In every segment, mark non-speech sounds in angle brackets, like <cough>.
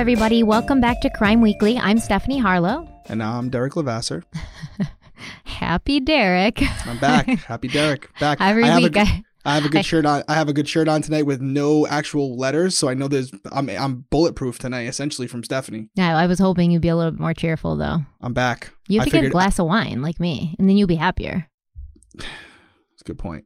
everybody. Welcome back to Crime Weekly. I'm Stephanie Harlow. And I'm Derek Levasseur. <laughs> Happy Derek. I'm back. <laughs> Happy Derek. Back. Every I have week a, I- I have a good <laughs> I- shirt on. I have a good shirt on tonight with no actual letters, so I know there's. I'm I'm bulletproof tonight, essentially from Stephanie. Yeah, I was hoping you'd be a little bit more cheerful, though. I'm back. You have to get a glass of wine like me, and then you'll be happier. That's a good point.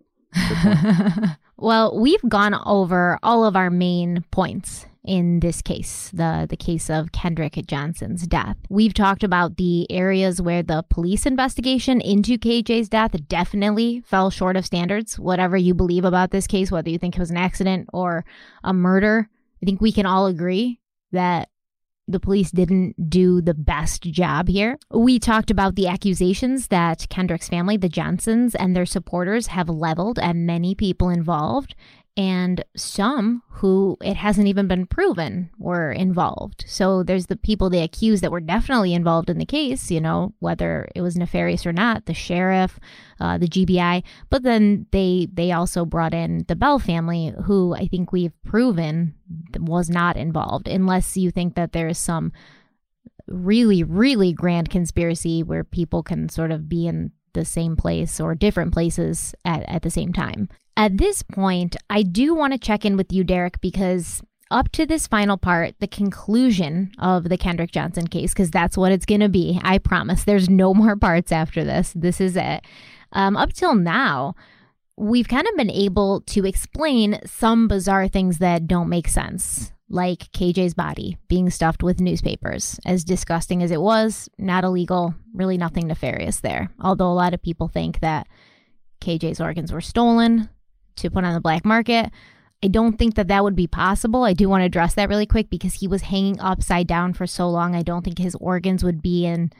Good point. well, we've gone over all of our main points in this case, the the case of Kendrick Johnson's death. We've talked about the areas where the police investigation into KJ's death definitely fell short of standards. Whatever you believe about this case, whether you think it was an accident or a murder, I think we can all agree that the police didn't do the best job here. We talked about the accusations that Kendrick's family, the Johnsons, and their supporters have leveled at many people involved, and some who it hasn't even been proven were involved. So there's the people they accuse that were definitely involved in the case, you know, whether it was nefarious or not, the sheriff, uh, the GBI, but then they they also brought in the Bell family, who I think we've proven was not involved, unless you think that there is some really really grand conspiracy where people can sort of be in the same place or different places at, at the same time. At this point, I do want to check in with you, Derek, because up to this final part, the conclusion of the Kendrick Johnson case, because that's what it's going to be. I promise. There's no <laughs> more parts after this. This is it. Um, up till now, we've kind of been able to explain some bizarre things that don't make sense, like KJ's body being stuffed with newspapers. As disgusting as it was, not illegal, really nothing nefarious there. Although a lot of people think that KJ's organs were stolen to put on the black market. I don't think that that would be possible. I do want to address that really quick because he was hanging upside down for so long. I don't think his organs would be in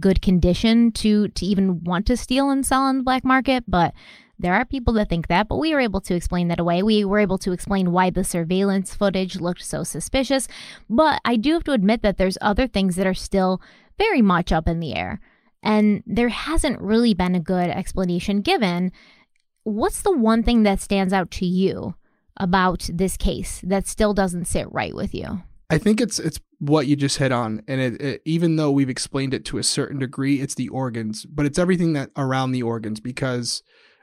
good condition to to even want to steal and sell on the black market, but there are people that think that, but we were able to explain that away. We were able to explain why the surveillance footage looked so suspicious, but I do have to admit that there's other things that are still very much up in the air. And there hasn't really been a good explanation given. What's the one thing that stands out to you about this case that still doesn't sit right with you? I think it's it's what you just hit on, and it, it, even though we've explained it to a certain degree, it's the organs, but it's everything that around the organs. Because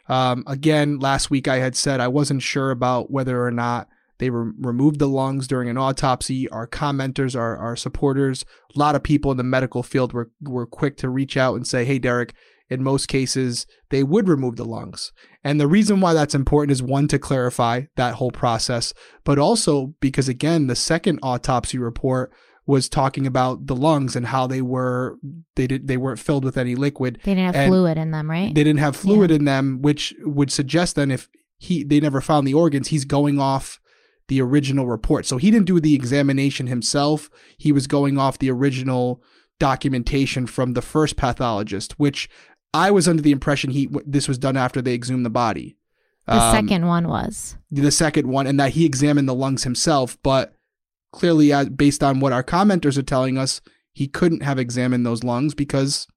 um, again, last week I had said I wasn't sure about whether or not they re- removed the lungs during an autopsy. Our commenters, our our supporters, a lot of people in the medical field were were quick to reach out and say, "Hey, Derek." In most cases, they would remove the lungs. And the reason why that's important is one, to clarify that whole process, but also because, again, the second autopsy report was talking about the lungs and how they were they did they weren't filled with any liquid They didn't have fluid in them, right? they didn't have fluid in them which would suggest then if he they never found the organs he's going off the original report so he didn't do the examination himself he was going off the original documentation from the first pathologist which i was under the impression he this was done after they exhumed the body. The Um, second one was. the second one and that he examined the lungs himself but clearly uh, based on what our commenters are telling us he couldn't have examined those lungs because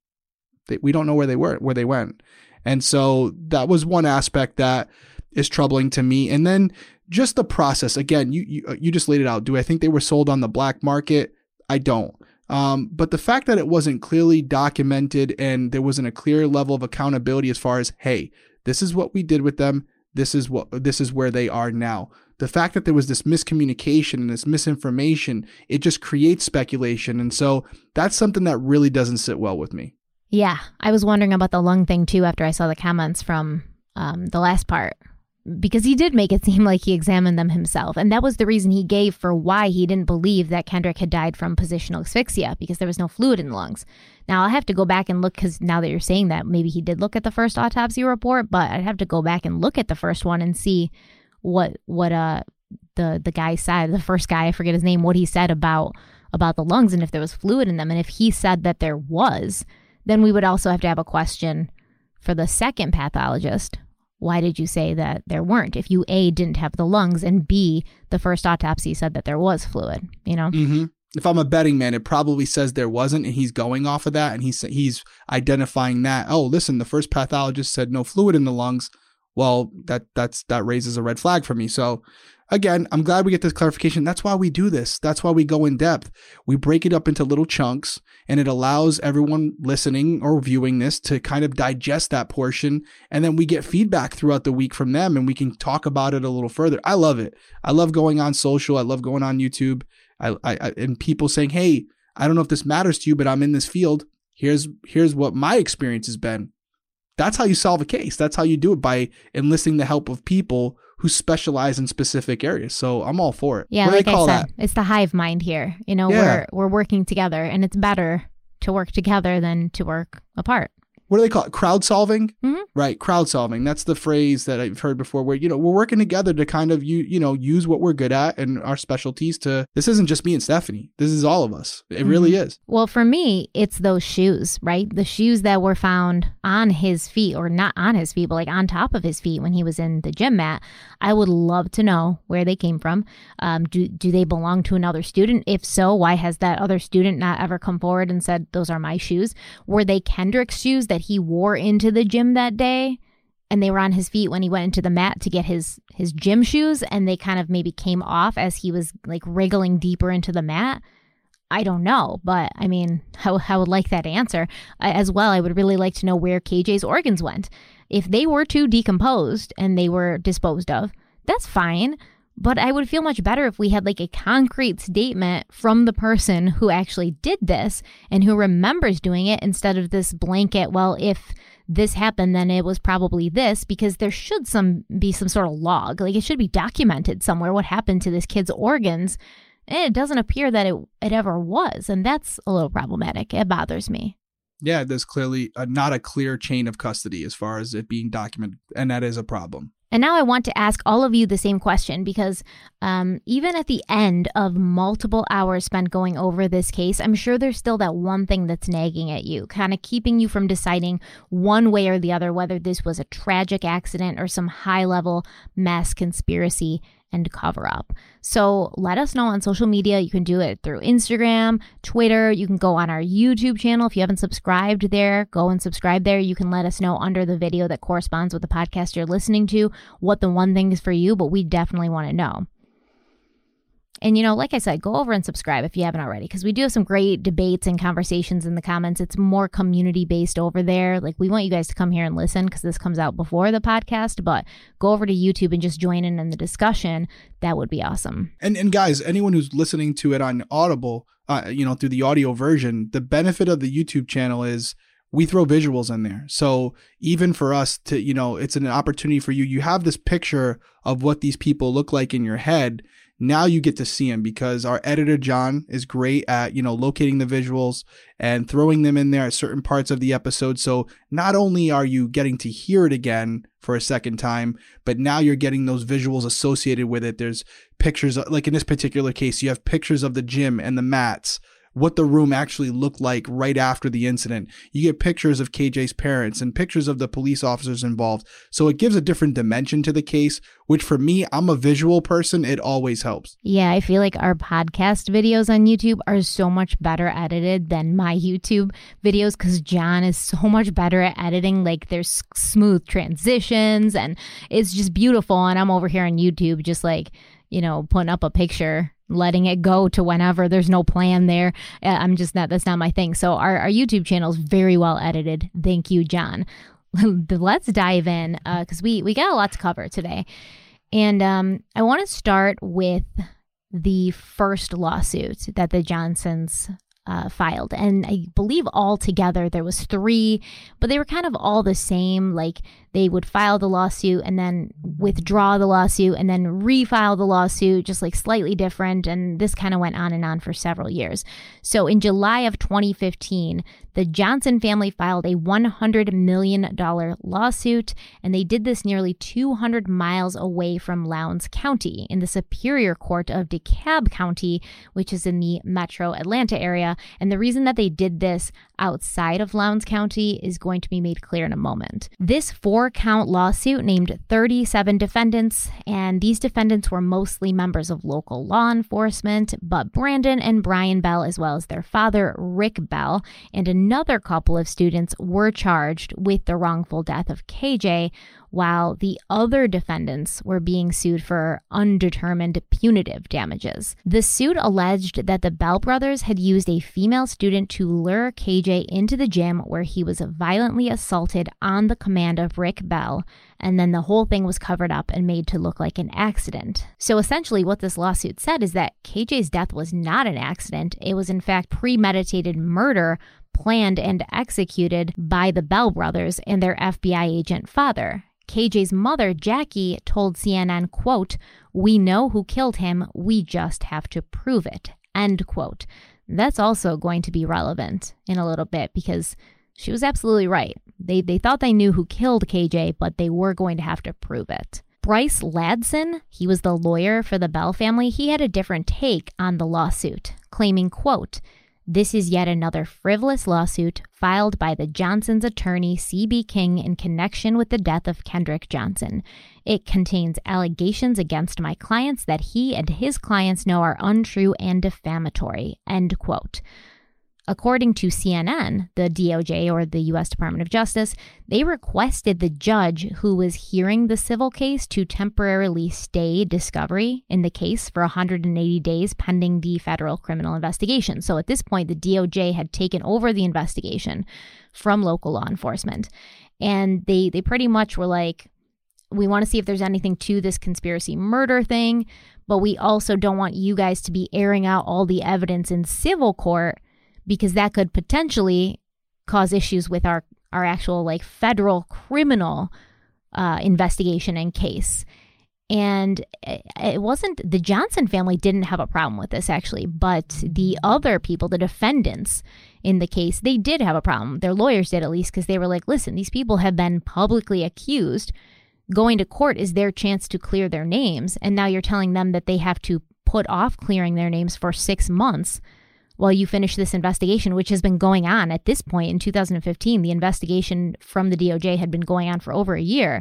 they, we don't know where they were where they went. And so that was one aspect that is troubling to me. And then just the process. Again you you, you just laid it out. Do i think they were sold on the black market? I don't um, but the fact that it wasn't clearly documented and there wasn't a clear level of accountability as far as hey this is what we did with them this is what this is where they are now. The fact that there was this miscommunication and this misinformation it just creates speculation. And so that's something that really doesn't sit well with me. Yeah, I was wondering about the lung thing too after I saw the comments from um, the last part. Because he did make it <laughs> seem like he examined them himself. And that was the reason he gave for why he didn't believe that Kendrick had died from positional asphyxia, because there was no fluid in the lungs. Now, I'll have to go back and look, because now that you're saying that, maybe he did look at the first autopsy report, but I'd have to go back and look at the first one and see what, what, uh, the, the guy said, the first guy, I forget his name, what he said about, about the lungs and if there was fluid in them. And if he said that there was, then we would also have to have a question for the second pathologist. Why did you say that there weren't? If you A, didn't have the lungs, and B, the first autopsy said that there was fluid, you know? mm-hmm. if i'm a betting man it probably says there wasn't and he's going off of that and he's he's identifying that oh listen the first pathologist said no fluid in the lungs well that that's that raises a red flag for me so again, I'm glad we get this clarification. That's why we do this. That's why we go in depth. We break it up into little chunks and it allows everyone listening or viewing this to kind of digest that portion. And then we get feedback throughout the week from them and we can talk about it a little further. I love it. I love going on social. I love going on YouTube. I, I, and people saying, Hey, I don't know if this matters to you, but I'm in this field. Here's, here's what my experience has been. That's how you solve a case. That's how you do it by enlisting the help of people who specialize in specific areas. So I'm all for it. Yeah, what like they call I said, that? it's the hive mind here. You know, Yeah. we're we're working together, and it's better to work together than to work apart. What do they call it? Crowd solving? Mhm. Right, crowd solving. That's the phrase that I've heard before where, you know, we're working together to kind of you you know, use what we're good at and our specialties to this isn't just me and Stephanie. This is all of us. It really is. Well, for me, it's those shoes, right? The shoes that were found on his feet, or not on his feet, but like on top of his feet when he was in the gym mat. I would love to know where they came from. Um, do do they belong to another student? If so, why has that other student not ever come forward and said those are my shoes? Were they Kendrick's shoes that he wore into the gym that day? and they were on his feet when he went into the mat to get his his gym shoes and they kind of maybe came off as he was like wriggling deeper into the mat. I don't know but i mean i, I would like that answer. As well i would really like to know where kj's organs went. If they were too decomposed and they were disposed of that's fine but I would feel much better if we had like a concrete statement from the person who actually did this and who remembers doing it instead of this blanket, well, if this happened, then it was probably this, because there should some be some sort of log. Like it should be documented somewhere what happened to this kid's organs. And it doesn't appear that it, it ever was. And that's a little problematic. It bothers me. Yeah, there's clearly a, not a clear chain of custody as far as it being documented, and that is a problem. And now I want to ask all of you the same question because um, even at the end of multiple hours spent going over this case, I'm sure there's still that one thing that's nagging at you, kind of keeping you from deciding one way or the other whether this was a tragic accident or some high level mass conspiracy and cover up. So let us know on social media. You can do it through Instagram, Twitter. You can go on our YouTube channel. If you haven't subscribed there, go and subscribe there. You can let us know under the video that corresponds with the podcast you're listening to what the one thing is for you, but we definitely want to know. And, you know, like I said, go over and subscribe if you haven't already, because we do have some great debates and conversations in the comments. It's more community based over there. Like, we want you guys to come here and listen because this comes out before the podcast, but go over to YouTube and just join in in the discussion. That would be awesome. And and guys, anyone who's listening to it on Audible, uh, you know, through the audio version, the benefit of the YouTube channel is we throw visuals in there. So even for us to, you know, it's an opportunity for you. You have this picture of what these people look like in your head. Now you get to see them because our editor John is great at, you know, locating the visuals and throwing them in there at certain parts of the episode. So not only are you getting to hear it again for a second time, but now you're getting those visuals associated with it. There's pictures, like in this particular case, you have pictures of the gym and the mats, what the room actually looked like right after the incident. You get pictures of KJ's parents and pictures of the police officers involved. So it gives a different dimension to the case, which for me, I'm a visual person. It always helps. Yeah, I feel like our podcast videos on YouTube are so much better edited than my YouTube videos because John is so much better at editing. Like there's smooth transitions and it's just beautiful. And I'm over here on YouTube just like, you know, putting up a picture, letting it go to whenever. There's no plan there. Uh, I'm just not, that's not my thing. So our, our YouTube channel is very well edited. Thank you, John. <laughs> Let's dive in because we, we got a lot to cover today. And um, I want to start with the first lawsuit that the Johnsons uh, filed, and I believe all together there was three, but they were kind of all the same. Like they would file the lawsuit and then withdraw the lawsuit and then refile the lawsuit, just like slightly different. And this kind of went on and on for several years. So in July of 2015, the Johnson family filed a $100 million lawsuit, and they did this nearly 200 miles away from Lowndes County in the Superior Court of DeKalb County, which is in the metro Atlanta area. And the reason that they did this outside of Lowndes County is going to be made clear in a moment. This four count lawsuit named 37 defendants, and these defendants were mostly members of local law enforcement, but Brandon and Brian Bell, as well as their father, Rick Bell, and another couple of students were charged with the wrongful death of KJ, while the other defendants were being sued for undetermined punitive damages. The suit alleged that the Bell brothers had used a female student to lure KJ into the gym where he was violently assaulted on the command of Rick Bell, and then the whole thing was covered up and made to look like an accident. So essentially, what this lawsuit said is that KJ's death was not an accident, it was in fact premeditated murder planned and executed by the Bell brothers and their FBI agent father. KJ's mother, Jackie, told CNN, quote, We know who killed him, we just have to prove it, end quote. That's also going to be relevant in a little bit because she was absolutely right. They, they thought they knew who killed KJ, but they were going to have to prove it. Bryce Ladson, he was the lawyer for the Bell family, he had a different take on the lawsuit, claiming, quote, this is yet another frivolous lawsuit filed by the Johnson's attorney, C.B. King, in connection with the death of Kendrick Johnson. It contains allegations against my clients that he and his clients know are untrue and defamatory. End quote. According to CNN, the DOJ or the U.S. Department of Justice, they requested the judge who was hearing the civil case to temporarily stay discovery in the case for 180 days pending the federal criminal investigation. So at this point, the DOJ had taken over the investigation from local law enforcement. And they, they pretty much were like, we want to see if there's anything to this conspiracy murder thing, but we also don't want you guys to be airing out all the evidence in civil court because that could potentially cause issues with our our actual like federal criminal uh, investigation and case. And it wasn't the Johnson family didn't have a problem with this actually, but the other people, the defendants in the case, they did have a problem. Their lawyers did at least because they were like, listen, these people have been publicly accused. Going to court is their chance to clear their names. And now you're telling them that they have to put off clearing their names for six months while you finish this investigation, which has been going on at this point in 2015. The investigation from the DOJ had been going on for over a year.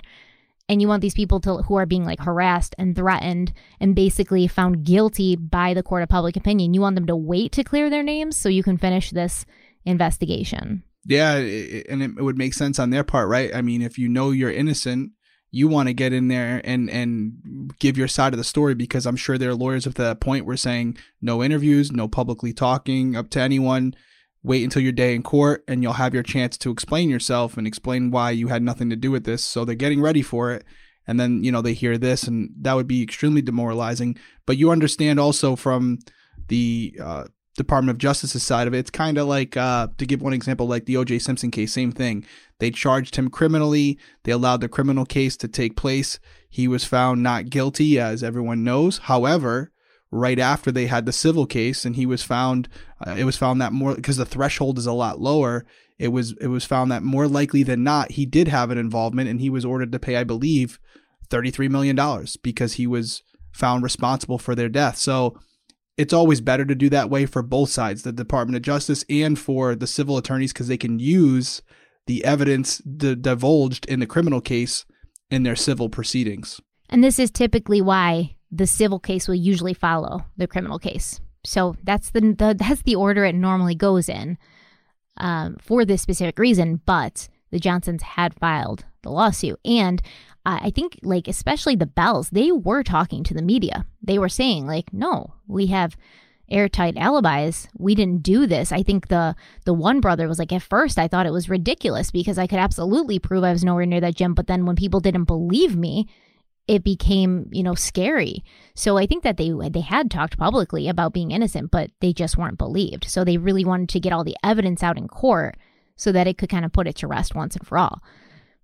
And you want these people to who are being like harassed and threatened and basically found guilty by the court of public opinion. You want them to wait to clear their names so you can finish this investigation. Yeah, and it would make sense on their part, right? I mean, if you know you're innocent, you want to get in there and and give your side of the story because I'm sure there are lawyers at that point were saying no interviews, no publicly talking up to anyone. Wait until your day in court and you'll have your chance to explain yourself and explain why you had nothing to do with this. So they're getting ready for it. And then, you know, they hear this and that would be extremely demoralizing. But you understand also from the uh, Department of Justice's side of it. It's kind of like, uh, to give one example, like the O.J. Simpson case, same thing. They charged him criminally. They allowed the criminal case to take place. He was found not guilty, as everyone knows. However, right after they had the civil case, and he was found, uh, it was found that more because the threshold is a lot lower. It was it was found that more likely than not he did have an involvement, and he was ordered to pay, I believe, thirty three million dollars because he was found responsible for their death. So it's always better to do that way for both sides, the Department of Justice and for the civil attorneys, because they can use the evidence d- divulged in the criminal case in their civil proceedings. And this is typically why the civil case will usually follow the criminal case. So that's the, the that's the order it normally goes in um, for this specific reason. But the Johnsons had filed the lawsuit, and I think like especially the Bells, they were talking to the media. They were saying like, "No, we have airtight alibis. We didn't do this." I think the the one brother was like, "At first, I thought it was ridiculous because I could absolutely prove I was nowhere near that gym, but then when people didn't believe me, it became, you know, scary." So I think that they they had talked publicly about being innocent, but they just weren't believed. So they really wanted to get all the evidence out in court so that it could kind of put it to rest once and for all.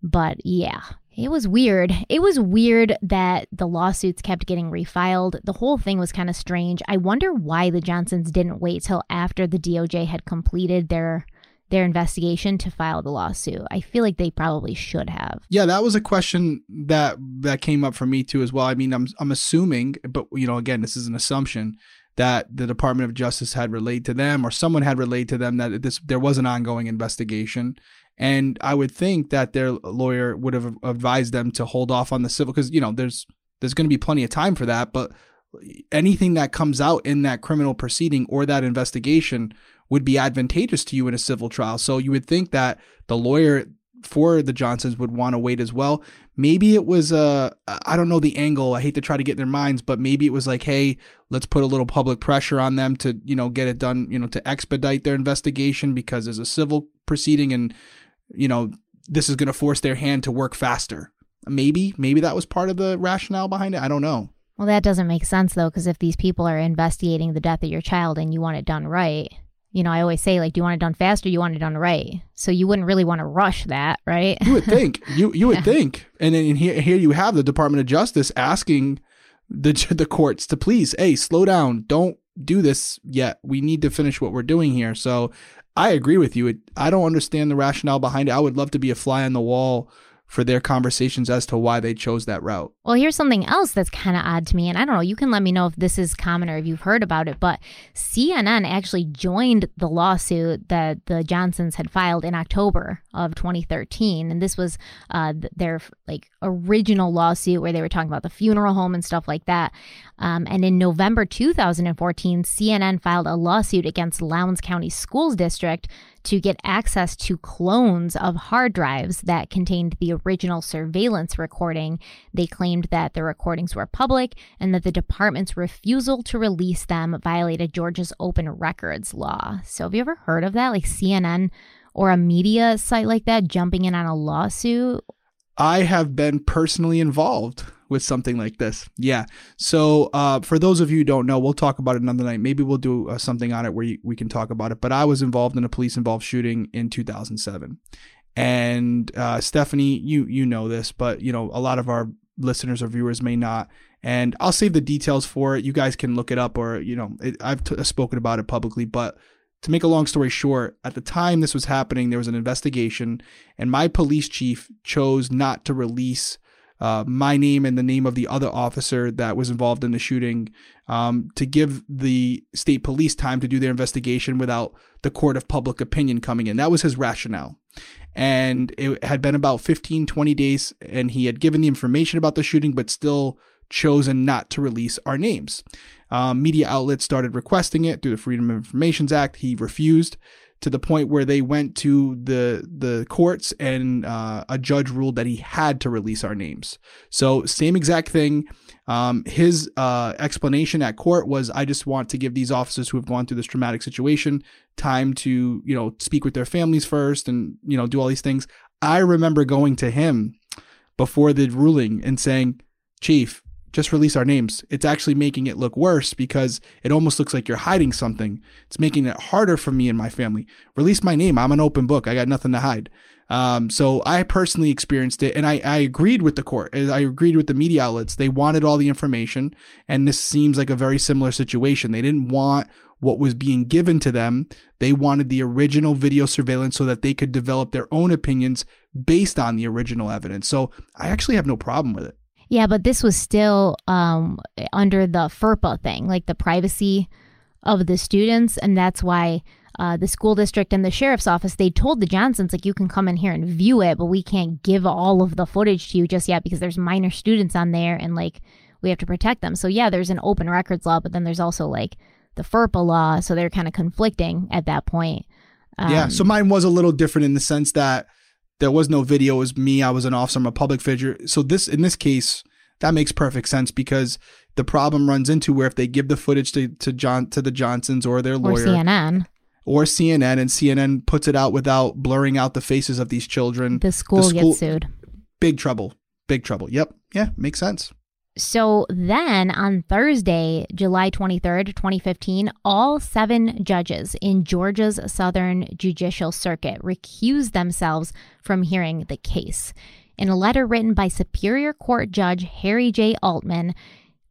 But yeah, it was weird. It was weird that the lawsuits kept getting refiled. The whole thing was kind of strange. I wonder why the Johnsons didn't wait till after the DOJ had completed their their investigation to file the lawsuit. I feel like they probably should have. Yeah, that was a question that that came up for me too as well. I mean, I'm I'm assuming, but you know, again, this is an assumption that the Department of Justice had relayed to them or someone had relayed to them that this there was an ongoing investigation and I would think that their lawyer would have advised them to hold off on the civil because you know there's there's going to be plenty of time for that. But anything that comes out in that criminal proceeding or that investigation would be advantageous to you in a civil trial. So you would think that the lawyer for the Johnsons would want to wait as well. Maybe it was uh I don't know the angle. I hate to try to get in their minds, but maybe it was like, hey, let's put a little public pressure on them to, you know, get it done, you know, to expedite their investigation because there's a civil proceeding and you know, this is going to force their hand to work faster. Maybe, maybe that was part of the rationale behind it. I don't know. Well, that doesn't make sense though, because if these people are investigating the death of your child and you want it done right, you know, I always say like, do you want it done fast or you want it done right? So you wouldn't really want to rush that, right? You would think. You you would <laughs> yeah. think. And then here here you have the Department of Justice asking the the courts to please, hey, slow down. Don't do this yet. We need to finish what we're doing here. So I agree with you. It, I don't understand the rationale behind it. I would love to be a fly on the wall for their conversations as to why they chose that route. Well, here's something else that's kind of odd to me. And I don't know, you can let me know if this is common or if you've heard about it. But CNN actually joined the lawsuit that the Johnsons had filed in October of 2013. And this was uh, their like original lawsuit where they were talking about the funeral home and stuff like that. Um, and in November 2014, CNN filed a lawsuit against Lowndes County Schools District to get access to clones of hard drives that contained the original surveillance recording. They claimed that the recordings were public and that the department's refusal to release them violated Georgia's open records law. So, have you ever heard of that? Like CNN or a media site like that jumping in on a lawsuit? I have been personally involved with something like this. Yeah. So uh, for those of you who don't know, we'll talk about it another night. Maybe we'll do uh, something on it where you, we can talk about it. But I was involved in a police involved shooting in 2007. And uh, Stephanie, you you know this, but you know a lot of our listeners or viewers may not. And I'll save the details for it. You guys can look it up, or you know, it, I've t- spoken about it publicly. But to make a long story short, at the time this was happening, there was an investigation, and my police chief chose not to release uh, my name and the name of the other officer that was involved in the shooting um, to give the state police time to do their investigation without the court of public opinion coming in. That was his rationale. And it had been about 15, 20 days, and he had given the information about the shooting, but still chosen not to release our names. Um, media outlets started requesting it through the Freedom of Information Act. He refused to the point where they went to the the courts and uh, a judge ruled that he had to release our names. So same exact thing. Um, his uh, explanation at court was, "I just want to give these officers who have gone through this traumatic situation time to you know speak with their families first and you know do all these things." I remember going to him before the ruling and saying, "Chief, just release our names. It's actually making it look worse because it almost looks like you're hiding something. It's making it harder for me and my family. Release my name. I'm an open book. I got nothing to hide. Um, so I personally experienced it and I, I agreed with the court. I agreed with the media outlets. They wanted all the information. And this seems like a very similar situation. They didn't want what was being given to them. They wanted the original video surveillance so that they could develop their own opinions based on the original evidence. So I actually have no problem with it. Yeah, but this was still um, under the FERPA thing, like the privacy of the students, and that's why uh, the school district and the sheriff's office they told the Johnsons like you can come in here and view it, but we can't give all of the footage to you just yet because there's minor students on there and like we have to protect them. So yeah, there's an open records law, but then there's also like the FERPA law, so they're kind of conflicting at that point. Um, yeah, so mine was a little different in the sense that there was no video. It was me. I was an officer. I'm a public figure. So this, in this case, that makes perfect sense because the problem runs into where if they give the footage to, to John to the Johnsons or their lawyer or CNN or CNN and CNN puts it out without blurring out the faces of these children, the school, the school gets sued. Big trouble. Big trouble. Yep. Yeah, makes sense. So then on Thursday, July 23rd, 2015, all seven judges in Georgia's Southern Judicial Circuit recused themselves from hearing the case. In a letter written by Superior Court Judge Harry J. Altman,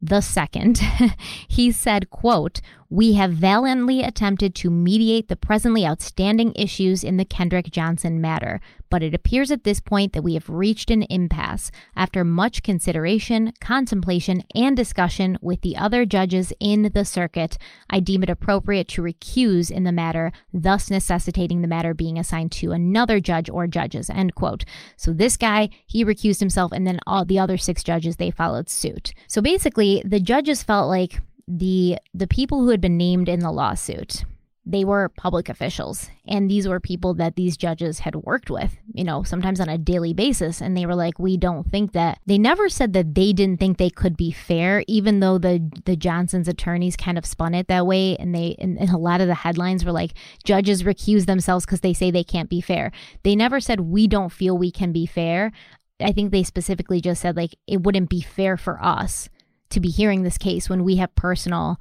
the second, <laughs> he said, quote, we have valiantly attempted to mediate the presently outstanding issues in the Kendrick Johnson matter, but it appears at this point that we have reached an impasse. After much consideration, contemplation, and discussion with the other judges in the circuit, I deem it appropriate to recuse in the matter, thus necessitating the matter being assigned to another judge or judges. End quote. So this guy, he recused himself, and then all the other six judges, they followed suit. So basically, the judges felt like the the people who had been named in the lawsuit they were public officials. And these were people that these judges had worked with you know sometimes on a daily basis. And they were like we don't think that they never said that they didn't think they could be fair even though the the johnson's attorneys kind of spun it that way. And they and, and a lot of the headlines were like judges recuse themselves because they say they can't be fair. They never said we don't feel we can be fair. I think they specifically just said like it wouldn't be fair for us to be hearing this case when we have personal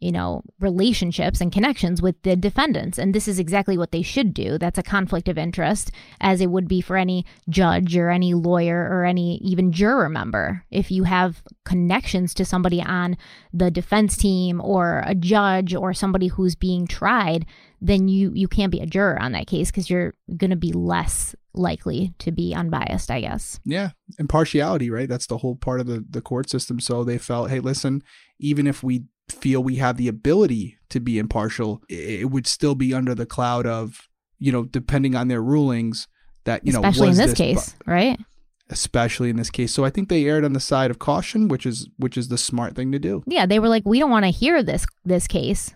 you know, relationships and connections with the defendants. And this is exactly what they should do. That's a conflict of interest, as it would be for any judge or any lawyer or any even juror member. If you have connections to somebody on the defense team or a judge or somebody who's being tried, then you you can't be a juror on that case because you're going to be less likely to be unbiased, I guess. Yeah, impartiality, right? That's the whole part of the the court system. So they felt, hey, listen, even if we feel we have the ability to be impartial, it would still be under the cloud of, you know, depending on their rulings that, you especially know, especially in this, this case, bu- right? Especially in this case. So I think they erred on the side of caution, which is which is the smart thing to do. Yeah, they were like, we don't want to hear this this case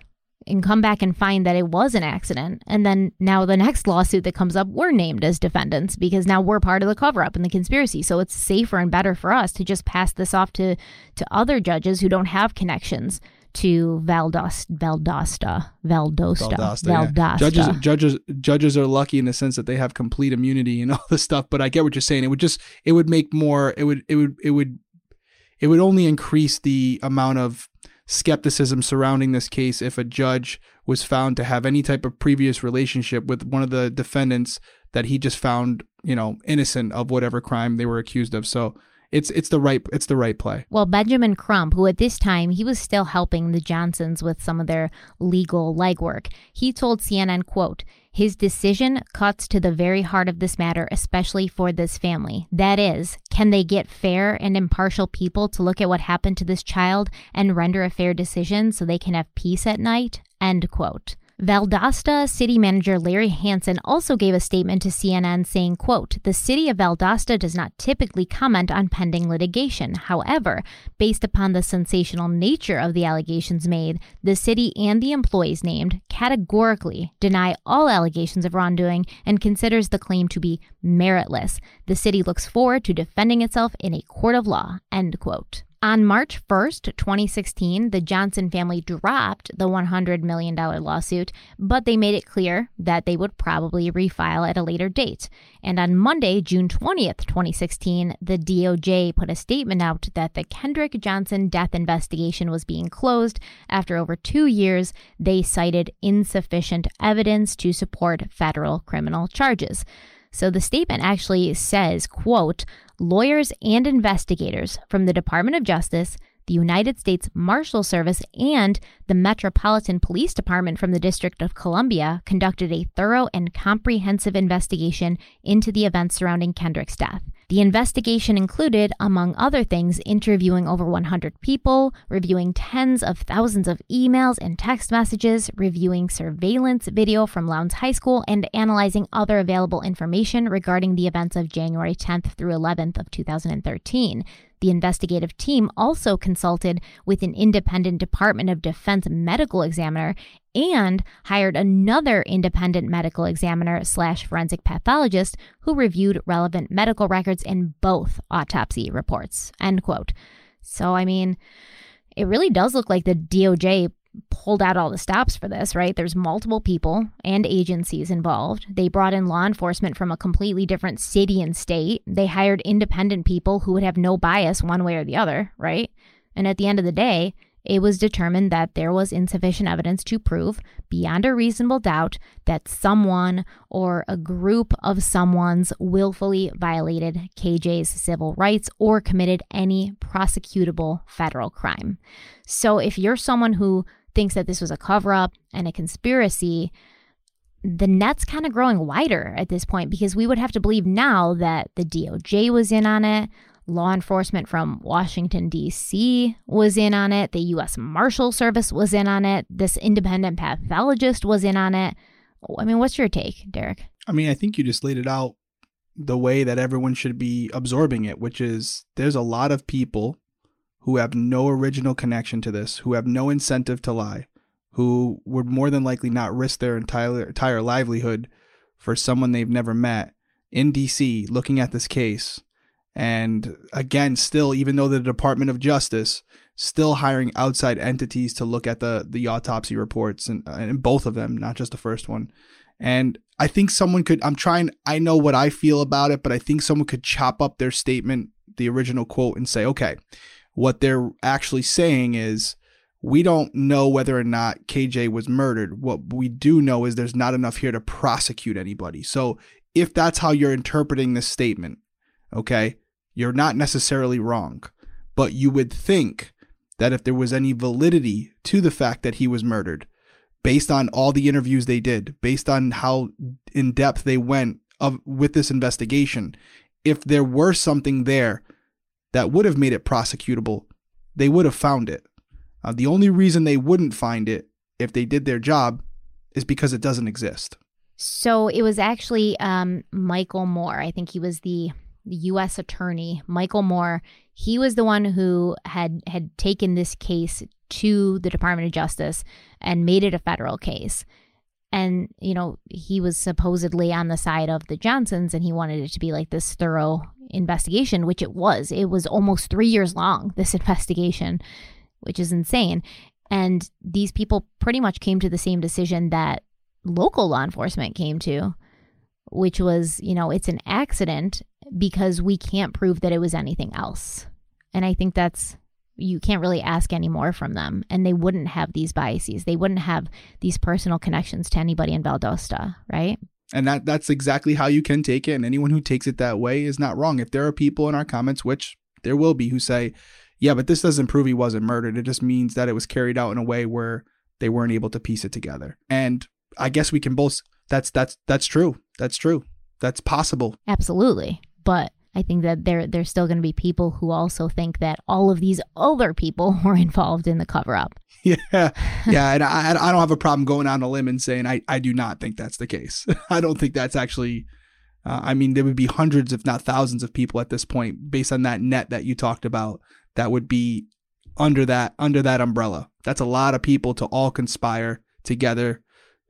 and come back and find that it was an accident. And then now the next lawsuit that comes up, we're named as defendants because now we're part of the cover up and the conspiracy. So it's safer and better for us to just pass this off to to other judges who don't have connections to Valdosta, Valdosta, Valdosta, Valdosta. Valdosta. Yeah. Judges, judges, judges are lucky in the sense that they have complete immunity and <laughs> all this stuff. But I get what you're saying. It would just, it would make more. It would, it would, it would, it would only increase the amount of skepticism surrounding this case if a judge was found to have any type of previous relationship with one of the defendants that he just found, you know, innocent of whatever crime they were accused of. So it's it's the right it's the right play. Well, Benjamin Crump, who at this time he was still helping the Johnsons with some of their legal legwork, he told CNN, quote, his decision cuts to the very heart of this matter, especially for this family. That is, can they get fair and impartial people to look at what happened to this child and render a fair decision so they can have peace at night? End quote. Valdosta city manager Larry Hanson also gave a statement to CNN saying, quote, "The city of Valdosta does not typically comment on pending litigation. However, based upon the sensational nature of the allegations made, the city and the employees named categorically deny all allegations of wrongdoing and considers the claim to be meritless. The city looks forward to defending itself in a court of law." End quote. On March 1st, 2016, the Johnson family dropped the $100 million lawsuit, but they made it clear that they would probably refile at a later date. And on Monday, June 20th, 2016, the DOJ put a statement out that the Kendrick Johnson death investigation was being closed after over two years. They cited insufficient evidence to support federal criminal charges. So the statement actually says, quote, lawyers and investigators from the Department of Justice, the United States Marshal Service, and the Metropolitan Police Department from the District of Columbia conducted a thorough and comprehensive investigation into the events surrounding Kendrick's death. The investigation included, among other things, interviewing over 100 people, reviewing tens of thousands of emails and text messages, reviewing surveillance video from Lowndes High School, and analyzing other available information regarding the events of January 10th through 11th of 2013. The investigative team also consulted with an independent Department of Defense medical examiner and hired another independent medical examiner slash forensic pathologist who reviewed relevant medical records in both autopsy reports. End quote. So, I mean, it really does look like the DOJ pulled out all the stops for this, right? There's multiple people and agencies involved. They brought in law enforcement from a completely different city and state. They hired independent people who would have no bias one way or the other, right? And at the end of the day, it was determined that there was insufficient evidence to prove, beyond a reasonable doubt, that someone or a group of someone's willfully violated KJ's civil rights or committed any prosecutable federal crime. So if you're someone who thinks that this was a cover up and a conspiracy, the net's kind of growing wider at this point because we would have to believe now that the DOJ was in on it. Law enforcement from Washington, D.C. was in on it. The U.S. Marshal Service was in on it. This independent pathologist was in on it. I mean, what's your take, Derek? I mean, I think you just laid it out the way that everyone should be absorbing it, which is there's a lot of people who have no original connection to this, who have no incentive to lie, who would more than likely not risk their entire entire livelihood for someone they've never met in DC looking at this case. And again, still, even though the Department of Justice still hiring outside entities to look at the the autopsy reports and, uh, and both of them, not just the first one. And I think someone could. I'm trying. I know what I feel about it, but I think someone could chop up their statement, the original quote, and say, okay, what they're actually saying is we don't know whether or not KJ was murdered. What we do know is there's not enough here to prosecute anybody. So if that's how you're interpreting this statement, okay, you're not necessarily wrong. But you would think that if there was any validity to the fact that he was murdered, based on all the interviews they did, based on how in depth they went of with this investigation, if there were something there that would have made it prosecutable, they would have found it. Uh, the only reason they wouldn't find it if they did their job is because it doesn't exist. So it was actually um, Michael Moore. I think he was the, the U.S. attorney. Michael Moore. He was the one who had had taken this case to the Department of Justice and made it a federal case. And you know he was supposedly on the side of the Johnsons, and he wanted it to be like this thorough investigation, which it was. It was almost three years long. This <laughs> investigation, which is insane. And these people pretty much came to the same decision that local law enforcement came to, which was, you know, it's an accident because we can't prove that it was anything else. And I think that's, you can't really ask any more from them. And they wouldn't have these biases. They wouldn't have these personal connections to anybody in Valdosta, right? And that that's exactly how you can take it. And anyone who takes it that way is not wrong. If there are people in our comments, which there will be, who say, yeah, but this doesn't prove he wasn't murdered. It just means that it was carried out in a way where they weren't able to piece it together. And I guess we can both that's that's that's true. That's true. That's possible. Absolutely. But I think that there there's still going to be people who also think that all of these other people <laughs> were involved in the cover up. Yeah, <laughs> yeah, and I I don't have a problem going on a limb and saying I I do not think that's the case. <laughs> I don't think that's actually. Uh, I mean, there would be hundreds, if not thousands, of people at this point, based on that net that you talked about, that would be under that under that umbrella. That's a lot of people to all conspire together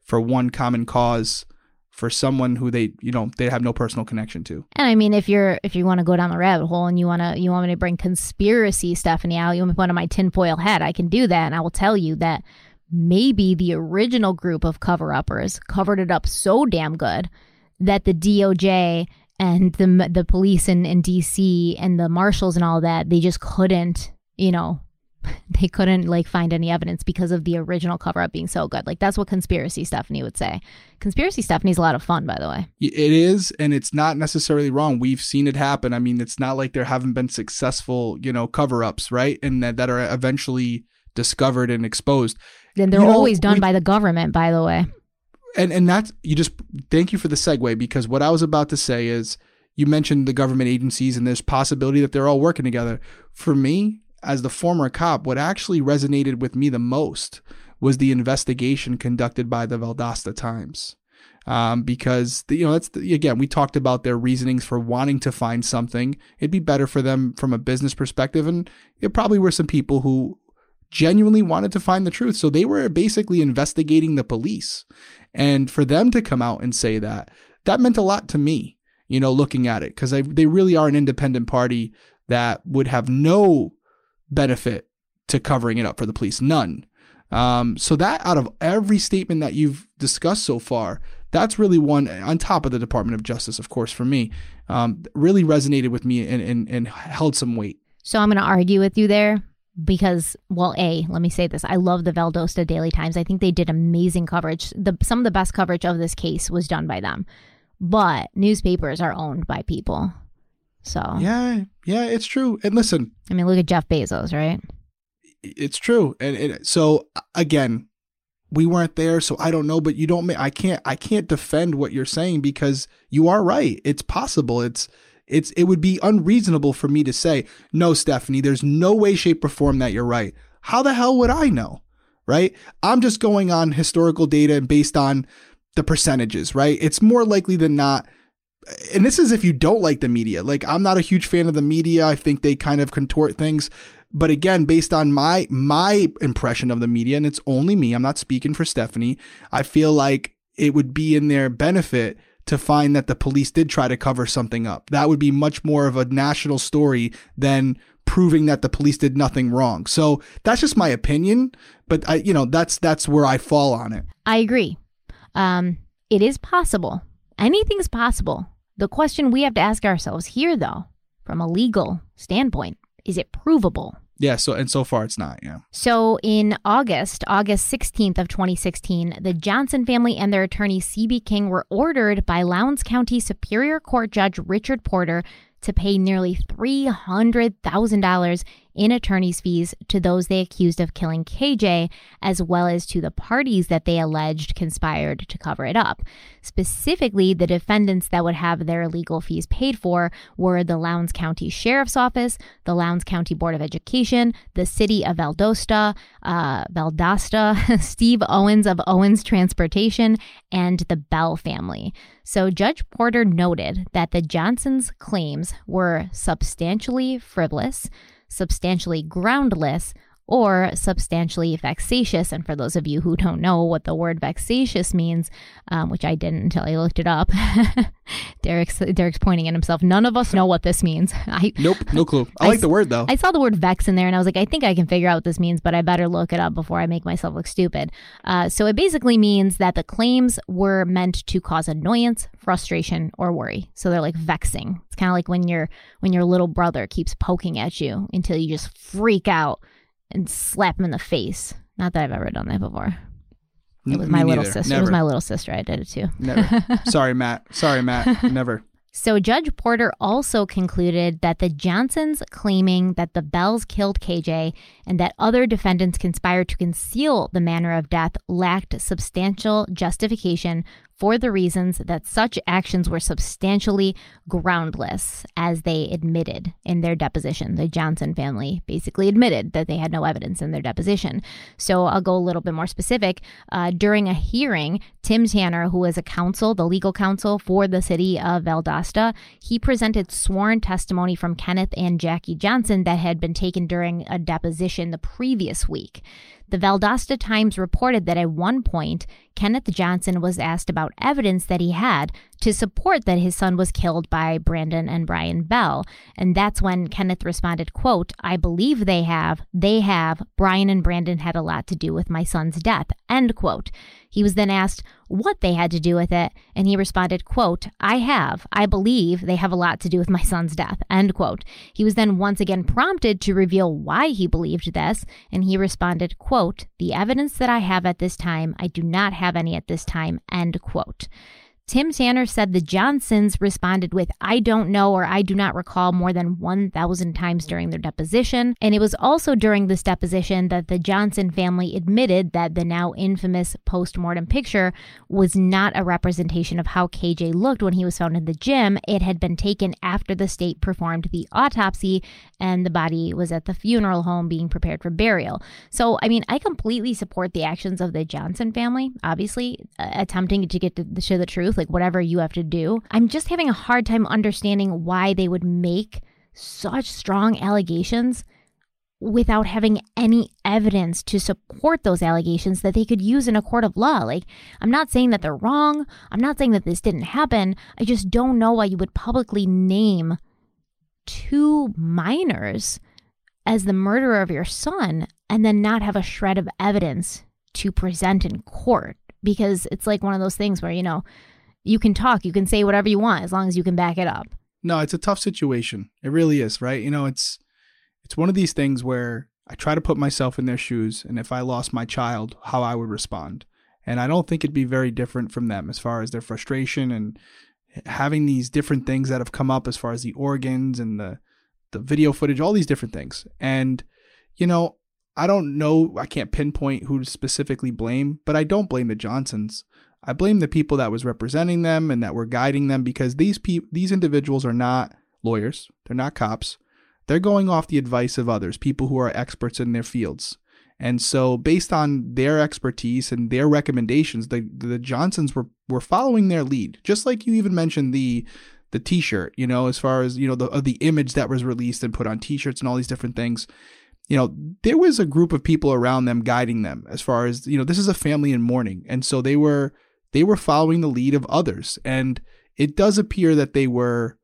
for one common cause for someone who they you know they have no personal connection to. And I mean, if you're if you want to go down the rabbit hole and you want to you want me to bring conspiracy Stephanie out, you want me to put on my tinfoil hat, I can do that, and I will tell you that maybe the original group of cover uppers covered it up so damn good that the DOJ and the the police in, in DC and the marshals and all that they just couldn't you know <laughs> they couldn't like find any evidence because of the original cover up being so good. Like that's what conspiracy Stephanie would say. Conspiracy Stephanie's a lot of fun, by the way. It is, and it's not necessarily wrong. We've seen it happen. I mean, it's not like there haven't been successful, you know, cover ups, right? And that, that are eventually discovered and exposed. Then they're You know, always done we- by the government, by the way. and and that's you just thank you for the segue because what I was about to say is you mentioned the government agencies and there's possibility that they're all working together. For me, as the former cop, what actually resonated with me the most was the investigation conducted by the Valdosta Times. Um, because the, you know that's the, again we talked about their reasonings for wanting to find something. It'd be better for them from a business perspective, and it probably were some people who genuinely wanted to find the truth. So they were basically investigating the police. And for them to come out and say that, that meant a lot to me, you know, looking at it, because they really are an independent party that would have no benefit to covering it up for the police. None. Um, so that out of every statement that you've discussed so far, that's really one on top of the Department of Justice, of course, for me, um, really resonated with me and, and, and held some weight. So I'm going to argue with you there because, well, A, let me say this. I love the Valdosta Daily Times. I think they did amazing coverage. The, some of the best coverage of this case was done by them. But newspapers are owned by people. So, Yeah, yeah, it's true. And listen, I mean, look at Jeff Bezos, right? it's true. And, and so again, we weren't there, so I don't know. But you don't. I can't. I can't defend what you're saying because you are right. It's possible. It's it's it would be unreasonable for me to say no, Stephanie. There's no way, shape, or form that you're right. How the hell would I know? Right? I'm just going on historical data and based on the percentages. Right? It's more likely than not and this is if you don't like the media. Like I'm not a huge fan of the media. I think they kind of contort things. but again, based on my my impression of the media, and it's only me, I'm not speaking for Stephanie. I feel like it would be in their benefit to find that the police did try to cover something up. That would be much more of a national story than proving that the police did nothing wrong. So that's just my opinion, but I, you know, that's that's where I fall on it. I agree. Um, it is possible. Anything's possible. The question we have to ask ourselves here, though, from a legal standpoint, is it provable? Yeah, so and so far it's not, yeah. So in August, August 16th of 2016, the Johnson family and their attorney CB King were ordered by Lowndes County Superior Court Judge Richard Porter to pay nearly $300,000 in attorney's fees to those they accused of killing KJ, as well as to the parties that they alleged conspired to cover it up. Specifically, the defendants that would have their legal fees paid for were the Lowndes County Sheriff's Office, the Lowndes County Board of Education, the City of Valdosta, uh, Valdosta, <laughs> Steve Owens of Owens Transportation, and the Bell family. So Judge Porter noted that the Johnsons' claims were substantially frivolous substantially groundless or substantially vexatious. And for those of you who don't know what the word vexatious means, um, which I didn't until I looked it up, <laughs> Derek's Derek's pointing at himself. None of us know what this means. <laughs> I nope, no <laughs> clue. I, I like the word though. I saw the word vex in there, and I was like, I think I can figure out what this means, but I better look it up before I make myself look stupid. Uh, so it basically means that the claims were meant to cause annoyance, frustration, or worry. So they're like vexing. It's kind of like when your when your little brother keeps poking at you until you just freak out and slap him in the face. Not that I've ever done that before. It was my little sister. Never. It was my little sister. I did it too. Never. <laughs> Sorry, Matt. Sorry, Matt. Never. <laughs> So Judge Porter also concluded that the Johnsons claiming that the Bells killed KJ and that other defendants conspired to conceal the manner of death lacked substantial justification for the reasons that such actions were substantially groundless, as they admitted in their deposition. The Johnson family basically admitted that they had no evidence in their deposition. So I'll go a little bit more specific. Uh, during a hearing, Tim Tanner, who was a counsel, the legal counsel for the city of Valdosta, he presented sworn testimony from Kenneth and Jackie Johnson that had been taken during a deposition the previous week. The Valdosta Times reported that at one point, Kenneth Johnson was asked about evidence that he had to support that his son was killed by Brandon and Brian Bell. And that's when Kenneth responded, quote, I believe they have, they have, Brian and Brandon had a lot to do with my son's death, end quote. He was then asked what they had to do with it, and he responded, quote, I have, I believe they have a lot to do with my son's death, end quote. He was then once again prompted to reveal why he believed this, and he responded, quote, the evidence that I have at this time, I do not have any at this time, end quote. Tim Tanner said the Johnsons responded with, I don't know or I do not recall more than 1,000 times during their deposition. And it was also during this deposition that the Johnson family admitted that the now infamous post mortem picture was not a representation of how KJ looked when he was found in the gym. It had been taken after the state performed the autopsy and the body was at the funeral home being prepared for burial. So, I mean, I completely support the actions of the Johnson family, obviously, uh, attempting to get to the, show the truth like whatever you have to do. I'm just having a hard time understanding why they would make such strong allegations without having any evidence to support those allegations that they could use in a court of law. Like, I'm not saying that they're wrong. I'm not saying that this didn't happen. I just don't know why you would publicly name two minors as the murderer of your son and then not have a shred of evidence to present in court because it's like one of those things where, you know, you can talk, you can say whatever you want as long as you can back it up. No, it's a tough situation. It really is, right? You know, it's it's one of these things where I try to put myself in their shoes and if I lost my child, how I would respond. And I don't think it'd be very different from them as far as their frustration and having these different things that have come up as far as the organs and the the video footage, all these different things. And you know, I don't know, I can't pinpoint who to specifically blame, but I don't blame the Johnsons. I blame the people that was representing them and that were guiding them because these pe- these individuals are not lawyers, they're not cops. They're going off the advice of others, people who are experts in their fields. And so based on their expertise and their recommendations, the the Johnsons were were following their lead. Just like you even mentioned the the t-shirt, you know, as far as, you know, the uh, the image that was released and put on t-shirts and all these different things you know, there was a group of people around them guiding them as far as, you know, this is a family in mourning. And so they were they were following the lead of others. And it does appear that they were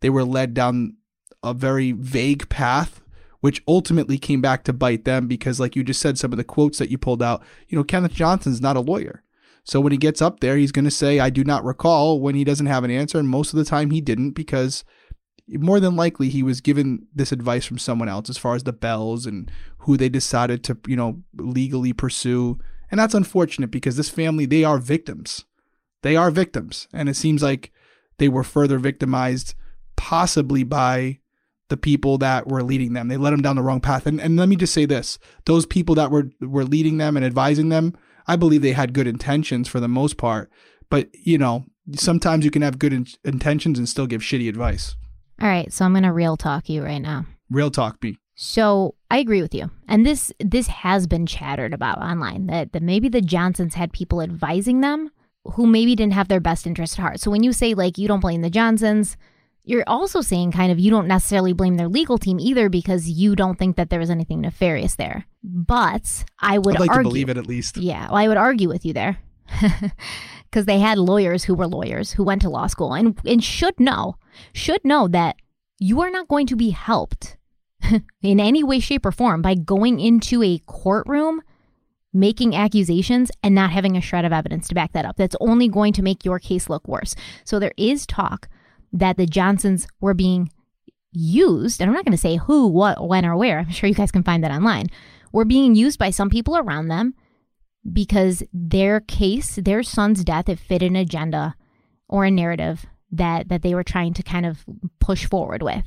they were led down a very vague path which ultimately came back to bite them because like you just said some of the quotes that you pulled out you know kenneth johnson's not a lawyer. So when he gets up there he's going to say i do not recall when he doesn't have an answer. And most of the time he didn't because more than likely he was given this advice from someone else as far as the bells and who they decided to you know legally pursue and that's unfortunate because this family they are victims. They are victims. And it seems like they were further victimized possibly by the people that were leading them. They led them down the wrong path. And, and let me just say this. Those people that were were leading them and advising them i believe they had good intentions for the most part. But you know sometimes you can have good in- intentions and still give shitty advice. All right, so I'm going to real talk you right now. Real talk, B. So I agree with you, and this this has been chattered about online that that maybe the Johnsons had people advising them who maybe didn't have their best interest at heart. So when you say like you don't blame the Johnsons, you're also saying kind of you don't necessarily blame their legal team either because you don't think that there was anything nefarious there. But I would I'd like argue, to believe it at least. yeah, well, I would argue with you there. <laughs> Because they had lawyers who were lawyers who went to law school and, and should know, should know that you are not going to be helped <laughs> in any way, shape, or form by going into a courtroom, making accusations, and not having a shred of evidence to back that up. That's only going to make your case look worse. So there is talk that the Johnsons were being used, and I'm not going to say who, what, when, or where. I'm sure you guys can find that online. Were being used by some people around them because their case, their son's death, it fit an agenda or a narrative that that they were trying to kind of push forward with,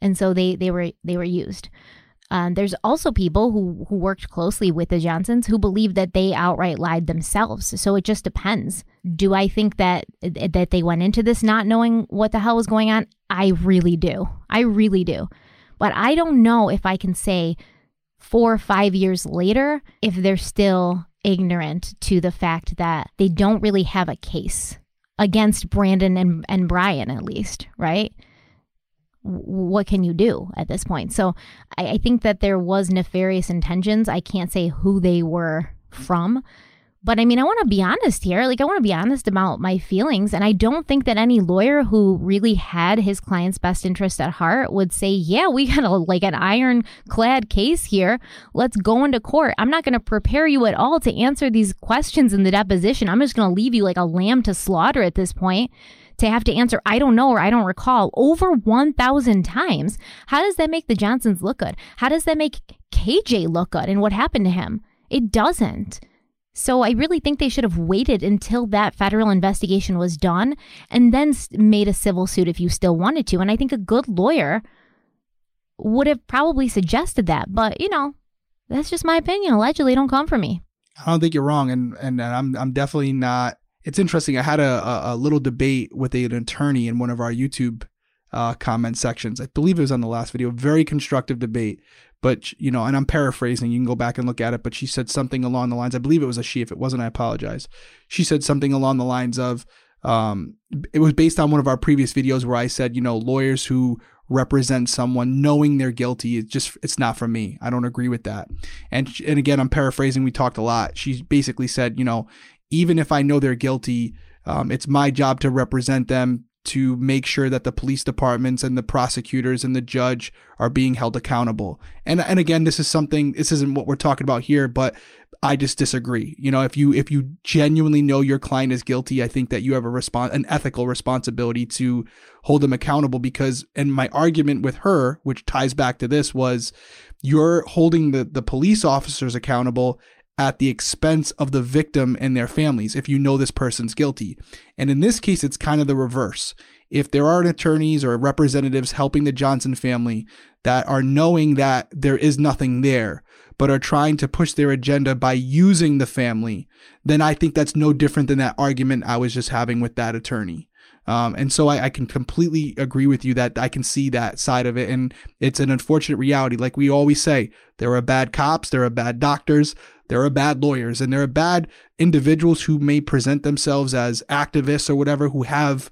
and so they they were they were used. Um, there's also people who who worked closely with the Johnsons who believe that they outright lied themselves. So it just depends. Do I think that that they went into this not knowing what the hell was going on? I really do. I really do. But I don't know if I can say four or five years later if they're still ignorant to the fact that they don't really have a case against Brandon and, and Brian, at least, right? What can you do at this point? So I, I think that there was nefarious intentions. I can't say who they were from. But I mean, I want to be honest here. Like, I want to be honest about my feelings. And I don't think that any lawyer who really had his client's best interest at heart would say, yeah, we got a, like an ironclad case here. Let's go into court. I'm not going to prepare you at all to answer these questions in the deposition. I'm just going to leave you like a lamb to slaughter at this point to have to answer, I don't know or I don't recall over 1,000 times. How does that make the Johnsons look good? How does that make KJ look good and what happened to him? It doesn't. So I really think they should have waited until that federal investigation was done and then made a civil suit if you still wanted to. And I think a good lawyer would have probably suggested that. But, you know, that's just my opinion. Allegedly, don't come for me. I don't think you're wrong, and and I'm I'm definitely not. It's interesting. I had a a, little debate with an attorney in one of our YouTube uh, comment sections. I believe it was on the last video. Very constructive debate, but you know, and I'm paraphrasing. You can go back and look at it. But she said something along the lines. I believe it was a she. If it wasn't, I apologize. She said something along the lines of, um, it was based on one of our previous videos where I said, you know, lawyers who represent someone knowing they're guilty it's just it's not for me i don't agree with that and and again i'm paraphrasing we talked a lot she basically said you know even if i know they're guilty um, it's my job to represent them to make sure that the police departments and the prosecutors and the judge are being held accountable and and again this is something this isn't what we're talking about here but I just disagree. You know, if you if you genuinely know your client is guilty, I think that you have a response an ethical responsibility to hold them accountable because and my argument with her, which ties back to this was you're holding the the police officers accountable at the expense of the victim and their families if you know this person's guilty. And in this case it's kind of the reverse. If there are attorneys or representatives helping the Johnson family that are knowing that there is nothing there but are trying to push their agenda by using the family, then I think that's no different than that argument I was just having with that attorney. Um, and so I, I can completely agree with you that I can see that side of it. And it's an unfortunate reality. Like we always say, there are bad cops, there are bad doctors, there are bad lawyers, and there are bad individuals who may present themselves as activists or whatever who have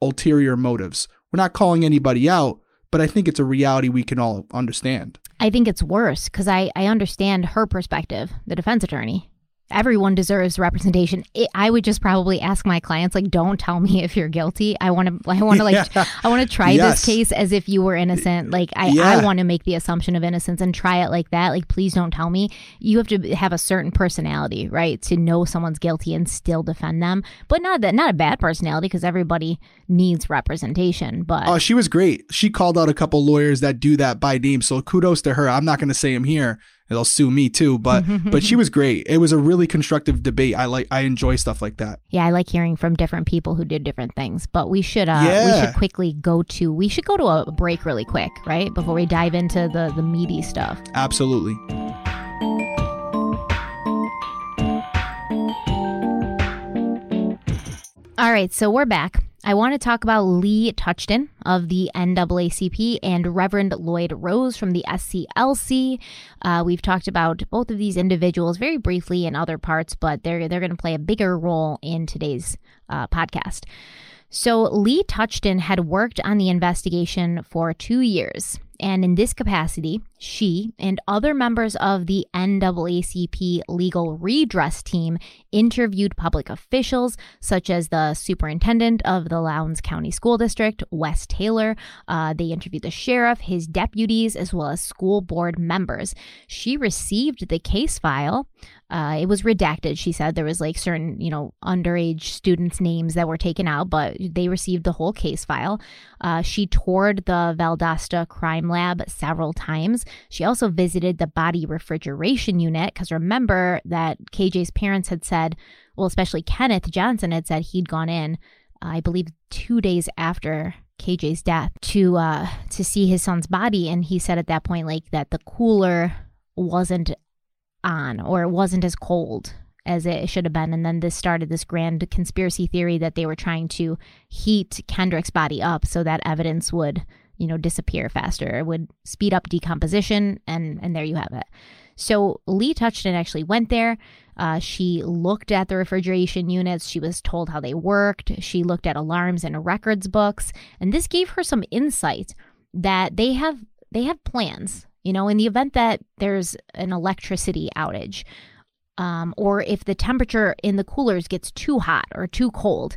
ulterior motives. We're not calling anybody out, but I think it's a reality we can all understand. I think it's worse because I, I understand her perspective, the defense attorney everyone deserves representation. It, I would just probably ask my clients like don't tell me <laughs> if you're guilty. I want to I want to like yeah. I want to try yes. this case as if you were innocent. Like I yeah. I want to make the assumption of innocence and try it like that. Like please don't tell me. You have to have a certain personality, right? To know someone's guilty and still defend them. But not that not a bad personality because everybody needs representation, but Oh, she was great. She called out a couple lawyers that do that by name. So kudos to her. I'm not going to say them here they'll sue me too. But <laughs> but she was great. It was a really constructive debate. I like I enjoy stuff like that. Yeah, I like hearing from different people who did different things. But we should uh yeah. we should quickly go to we should go to a break really quick, right? Before we dive into the the meaty stuff. Absolutely. All right, so we're back. I want to talk about Lee Touchton of the NAACP and Reverend Floyd Rose from the SCLC. Uh, we've talked about both of these individuals very briefly in other parts, but they're they're going to play a bigger role in today's uh, podcast. So Lee Touchton had worked on the investigation for two years. And in this capacity, she and other members of the NAACP legal redress team interviewed public officials, such as the superintendent of the Lowndes County School District, Wes Taylor. Uh, they interviewed the sheriff, his deputies, as well as school board members. She received the case file. Uh, it was redacted. She said there was like certain, you know, underage students' names that were taken out, but they received the whole case file. Uh, she toured the Valdosta crime lab several times. She also visited the body refrigeration unit because remember that KJ's parents had said, well, especially Kenneth Johnson had said he'd gone in, uh, I believe, two days after KJ's death to uh, to see his son's body, and he said at that point like that the cooler wasn't on or it wasn't as cold as it should have been. And then this started this grand conspiracy theory that they were trying to heat Kendrick's body up so that evidence would you know, disappear faster. It would speed up decomposition, and and there you have it. So Lee Touchton actually went there. Uh, she looked at the refrigeration units. She was told how they worked. She looked at alarms and records books, and this gave her some insight that they have they have plans. You know, in the event that there's an electricity outage, um, or if the temperature in the coolers gets too hot or too cold,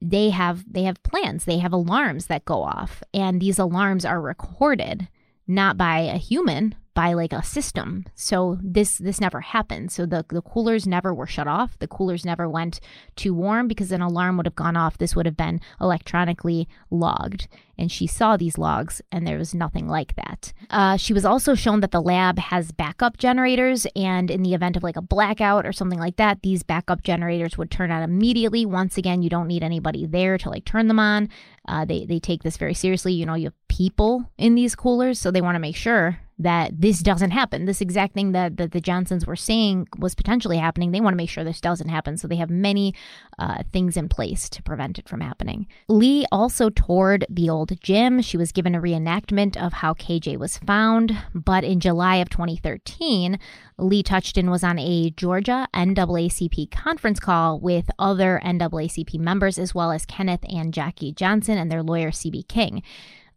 they have they have plans. They have alarms that go off and these alarms are recorded not by a human by like a system. So this this never happened. So the the coolers never were shut off. The coolers never went too warm because an alarm would have gone off. This would have been electronically logged. And she saw these logs, and there was nothing like that. Uh, she was also shown that the lab has backup generators, and in the event of like a blackout or something like that, these backup generators would turn on immediately. Once again, you don't need anybody there to like turn them on. Uh, they they take this very seriously. You know, you have people in these coolers, so they want to make sure that this doesn't happen. This exact thing that, that the Johnsons were saying was potentially happening. They want to make sure this doesn't happen. So they have many uh, things in place to prevent it from happening. Lee also toured the old gym. She was given a reenactment of how KJ was found. But in July of 2013, Lee Touchton was on a Georgia NAACP conference call with other NAACP members, as well as Kenneth and Jackie Johnson and their lawyer, CB King.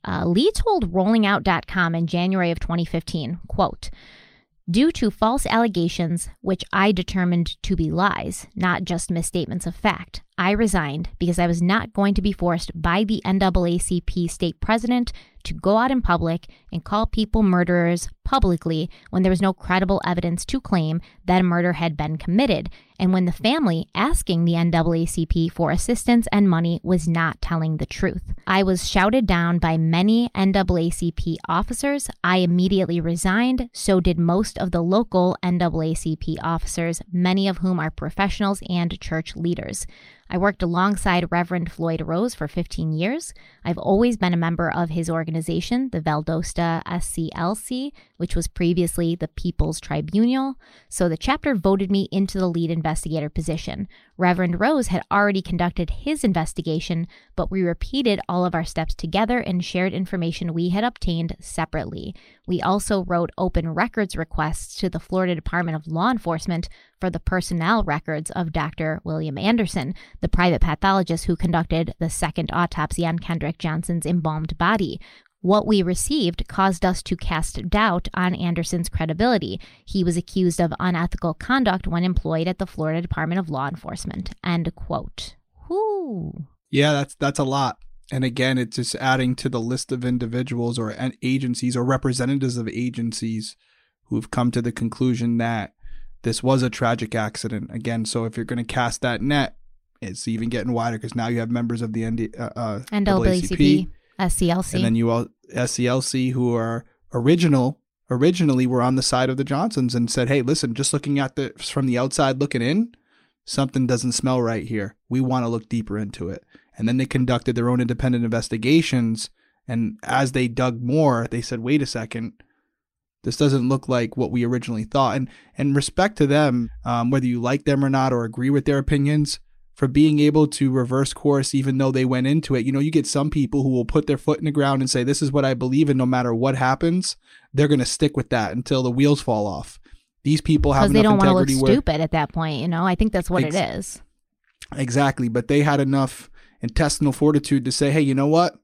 Uh, Lee told RollingOut.com in January of 2015, quote, Due to false allegations, which I determined to be lies, not just misstatements of fact, I resigned because I was not going to be forced by the NAACP state president to go out in public and call people murderers publicly when there was no credible evidence to claim that a murder had been committed, and when the family asking the NAACP for assistance and money was not telling the truth. I was shouted down by many NAACP officers. I immediately resigned, so did most of the local NAACP officers, many of whom are professionals and church leaders. I worked alongside Reverend Floyd Rose for 15 years. I've always been a member of his organization, the Valdosta SCLC, which was previously the People's Tribunal. So the chapter voted me into the lead investigator position. Reverend Rose had already conducted his investigation, but we repeated all of our steps together and shared information we had obtained separately. We also wrote open records requests to the Florida Department of Law Enforcement for the personnel records of Dr. William Anderson, the private pathologist who conducted the second autopsy on Kendrick Johnson's embalmed body. What we received caused us to cast doubt on Anderson's credibility. He was accused of unethical conduct when employed at the Florida Department of Law Enforcement. End quote. Whoo. Yeah, that's that's a lot. And again, it's just adding to the list of individuals or agencies or representatives of agencies who've come to the conclusion that this was a tragic accident. Again, so if you're going to cast that net, it's even getting wider because now you have members of the ND, uh, uh, NAACP, SCLC, and then you all SCLC who are original originally were on the side of the Johnsons and said, "Hey, listen, just looking at the from the outside looking in, something doesn't smell right here. We want to look deeper into it." And then they conducted their own independent investigations, and as they dug more, they said, "Wait a second, this doesn't look like what we originally thought." And and respect to them, um, whether you like them or not or agree with their opinions for being able to reverse course even though they went into it. You know, you get some people who will put their foot in the ground and say, This is what I believe in no matter what happens. They're going to stick with that until the wheels fall off. These people have because they don't want to look where, stupid at that point. You know, I think that's what ex- it is. Exactly, but they had enough intestinal fortitude to say, "Hey, you know what?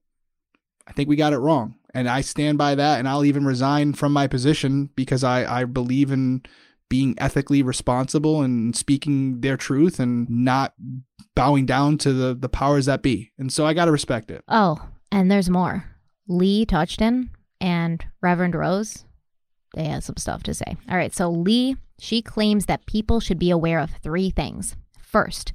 I think we got it wrong, and I stand by that, and I'll even resign from my position because I I believe in being ethically responsible and speaking their truth and not bowing down to the, the powers that be. And so I got to respect it. Oh, and there's more. Lee Touchton and Reverend Rose, they have some stuff to say. All right, so Lee, she claims that people should be aware of three things. First,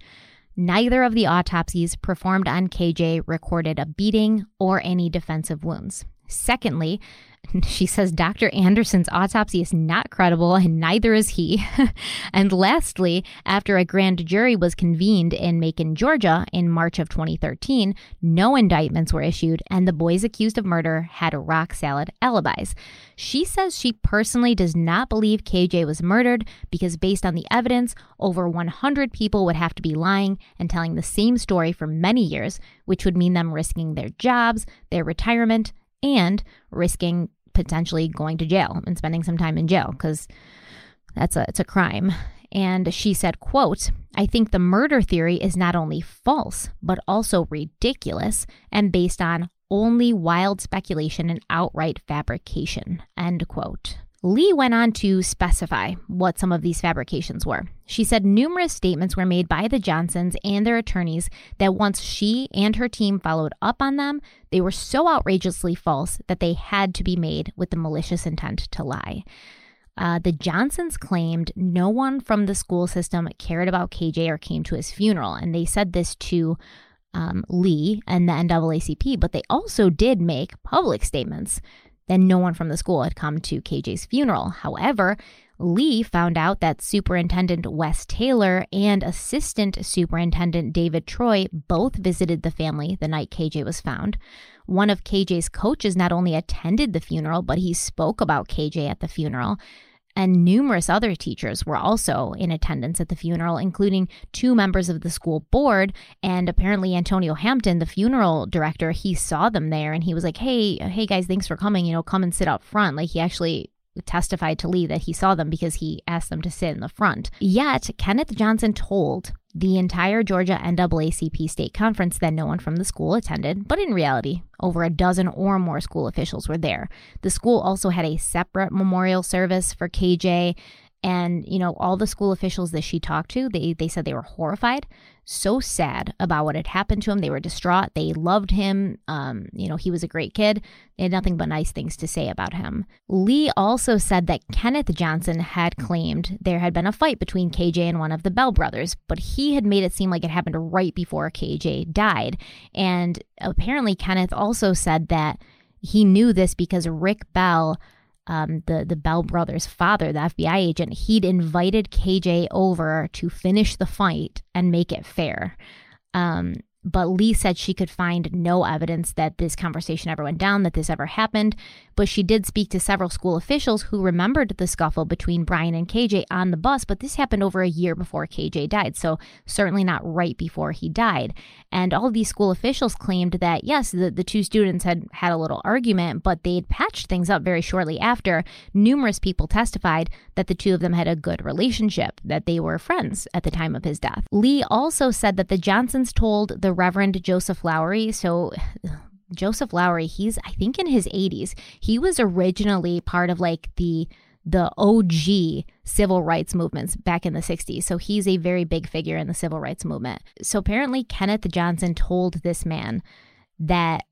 neither of the autopsies performed on KJ recorded a beating or any defensive wounds. Secondly, <laughs> she says Dr. Anderson's autopsy is not credible, and neither is he. <laughs> and lastly, after a grand jury was convened in Macon, Georgia in March of 2013, no indictments were issued, and the boys accused of murder had rock salad alibis. She says she personally does not believe KJ was murdered because, based on the evidence, over 100 people would have to be lying and telling the same story for many years, which would mean them risking their jobs, their retirement, and risking potentially going to jail and spending some time in jail because that's a it's a crime. And she said quote i think the murder theory is not only false but also ridiculous and based on only wild speculation and outright fabrication end quote Lee went on to specify what some of these fabrications were. She said numerous statements were made by the Johnsons and their attorneys that once she and her team followed up on them, they were so outrageously false that they had to be made with the malicious intent to lie. Uh, the Johnsons claimed no one from the school system cared about KJ or came to his funeral, and they said this to um, Lee and the NAACP, but they also did make public statements then no one from the school had come to KJ's funeral. However, Lee found out that Superintendent Wes Taylor and Assistant Superintendent David Troy both visited the family the night KJ was found. One of KJ's coaches not only attended the funeral, but he spoke about KJ at the funeral. And numerous other teachers were also in attendance at the funeral, including two members of the school board. And apparently, Antonio Hampton, the funeral director, he saw them there and he was like, Hey, hey guys, thanks for coming. You know, come and sit up front. Like, he actually testified to Lee that he saw them because he asked them to sit in the front. Yet, Kenneth Johnson told the entire Georgia NAACP state conference that no one from the school attended, but in reality, over a dozen or more school officials were there. The school also had a separate memorial service for KJ and, you know, all the school officials that she talked to, they, they said they were horrified, so sad about what had happened to him. They were distraught. They loved him. Um, you know, he was a great kid. They had nothing but nice things to say about him. Lee also said that Kenneth Johnson had claimed there had been a fight between KJ and one of the Bell brothers, but he had made it seem like it happened right before KJ died. And apparently, Kenneth also said that he knew this because Rick Bell um, the the Bell brothers' father, the FBI agent, he'd invited KJ over to finish the fight and make it fair. Um, but Lee said she could find no evidence that this conversation ever went down, that this ever happened. But she did speak to several school officials who remembered the scuffle between Brian and KJ on the bus, but this happened over a year before KJ died, so certainly not right before he died. And all of these school officials claimed that, yes, the, the two students had had a little argument, but they'd patched things up very shortly after. Numerous people testified that the two of them had a good relationship, that they were friends at the time of his death. Lee also said that the Johnsons told the Reverend Joseph Lowery, so <sighs> Joseph Lowery, he's I think in his 80s. He was originally part of like the the OG civil rights movements back in the 60s. So he's a very big figure in the civil rights movement. So apparently Kenneth Johnson told this man that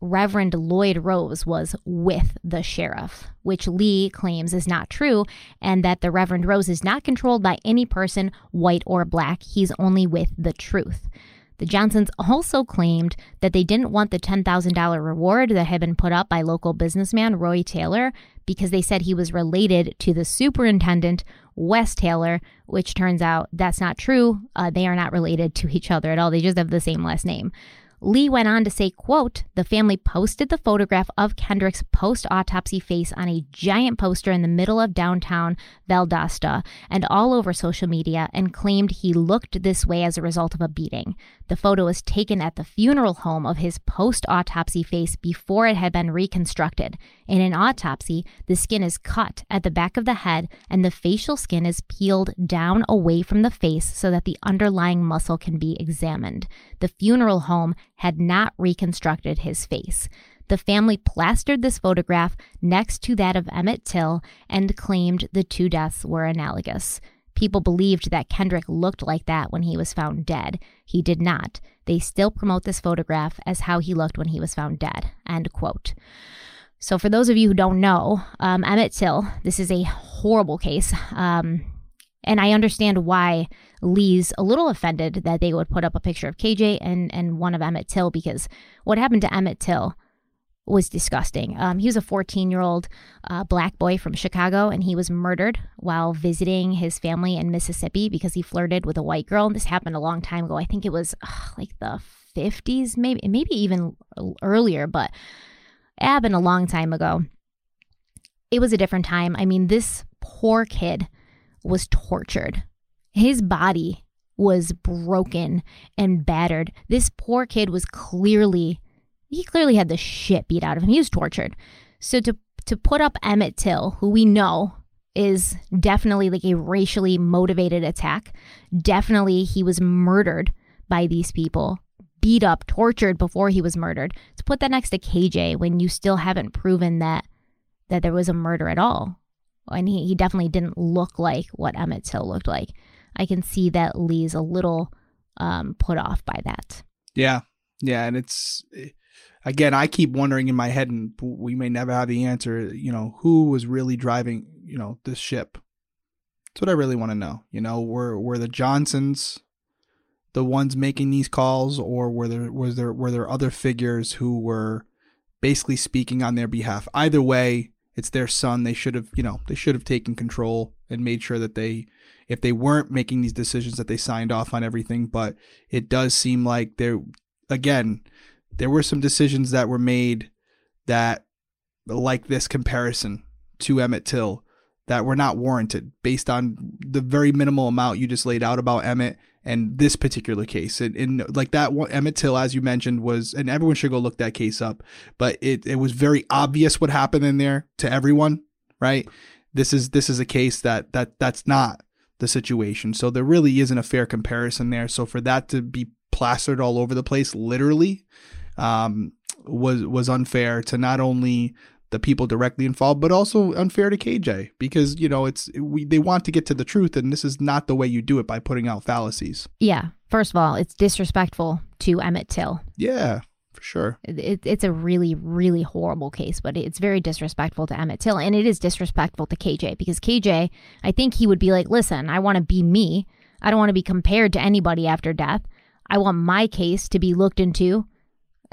Reverend Floyd Rose was with the sheriff, which Lee claims is not true, and that the Reverend Rose is not controlled by any person, white or black. He's only with the truth. The Johnsons also claimed that they didn't want the $10,000 reward that had been put up by local businessman Roy Taylor because they said he was related to the superintendent, Wes Taylor, which turns out that's not true. Uh, they are not related to each other at all. They just have the same last name. Lee went on to say, quote, the family posted the photograph of Kendrick's post-autopsy face on a giant poster in the middle of downtown Valdosta and all over social media and claimed he looked this way as a result of a beating. The photo was taken at the funeral home of his post-autopsy face before it had been reconstructed. In an autopsy, the skin is cut at the back of the head and the facial skin is peeled down away from the face so that the underlying muscle can be examined. The funeral home had not reconstructed his face. The family plastered this photograph next to that of Emmett Till and claimed the two deaths were analogous. People believed that Kendrick looked like that when he was found dead. He did not. They still promote this photograph as how he looked when he was found dead. End quote. So, for those of you who don't know, um, Emmett Till, this is a horrible case. Um, and I understand why Lee's a little offended that they would put up a picture of KJ and, and one of Emmett Till because what happened to Emmett Till was disgusting. Um, he was a 14 year old uh, black boy from Chicago and he was murdered while visiting his family in Mississippi because he flirted with a white girl. And this happened a long time ago. I think it was uh, like the 50s, maybe, maybe even earlier, but it happened a long time ago. It was a different time. I mean, this poor kid was tortured. His body was broken and battered. This poor kid was clearly he clearly had the shit beat out of him. He was tortured. So to to put up Emmett Till, who we know is definitely like a racially motivated attack. Definitely he was murdered by these people, beat up, tortured before he was murdered. To put that next to KJ when you still haven't proven that that there was a murder at all and he, he definitely didn't look like what Emmett Till looked like. I can see that Lee's a little um, put off by that. Yeah, yeah, and it's again, I keep wondering in my head, and we may never have the answer. You know, who was really driving? You know, this ship. That's what I really want to know. You know, were were the Johnsons the ones making these calls, or were there was there were there other figures who were basically speaking on their behalf? Either way, it's their son. They should have, you know, they should have taken control and made sure that they, if they weren't making these decisions, that they signed off on everything. But it does seem like they're again, there were some decisions that were made that, like this comparison to Emmett Till, that were not warranted based on the very minimal amount you just laid out about Emmett and this particular case. And, and like that one, Emmett Till, as you mentioned, was, and everyone should go look that case up, but it, it was very obvious what happened in there to everyone, right? This is, this is a case that, that, that's not the situation. So there really isn't a fair comparison there. So for that to be plastered all over the place, literally, um, was, was unfair to not only the people directly involved, but also unfair to KJ because you know it's we they want to get to the truth, and this is not the way you do it by putting out fallacies. Yeah, first of all, it's disrespectful to Emmett Till. Yeah, for sure. It, it's a really, really horrible case, but it's very disrespectful to Emmett Till, and it is disrespectful to KJ because KJ, I think he would be like, listen, I want to be me. I don't want to be compared to anybody after death. I want my case to be looked into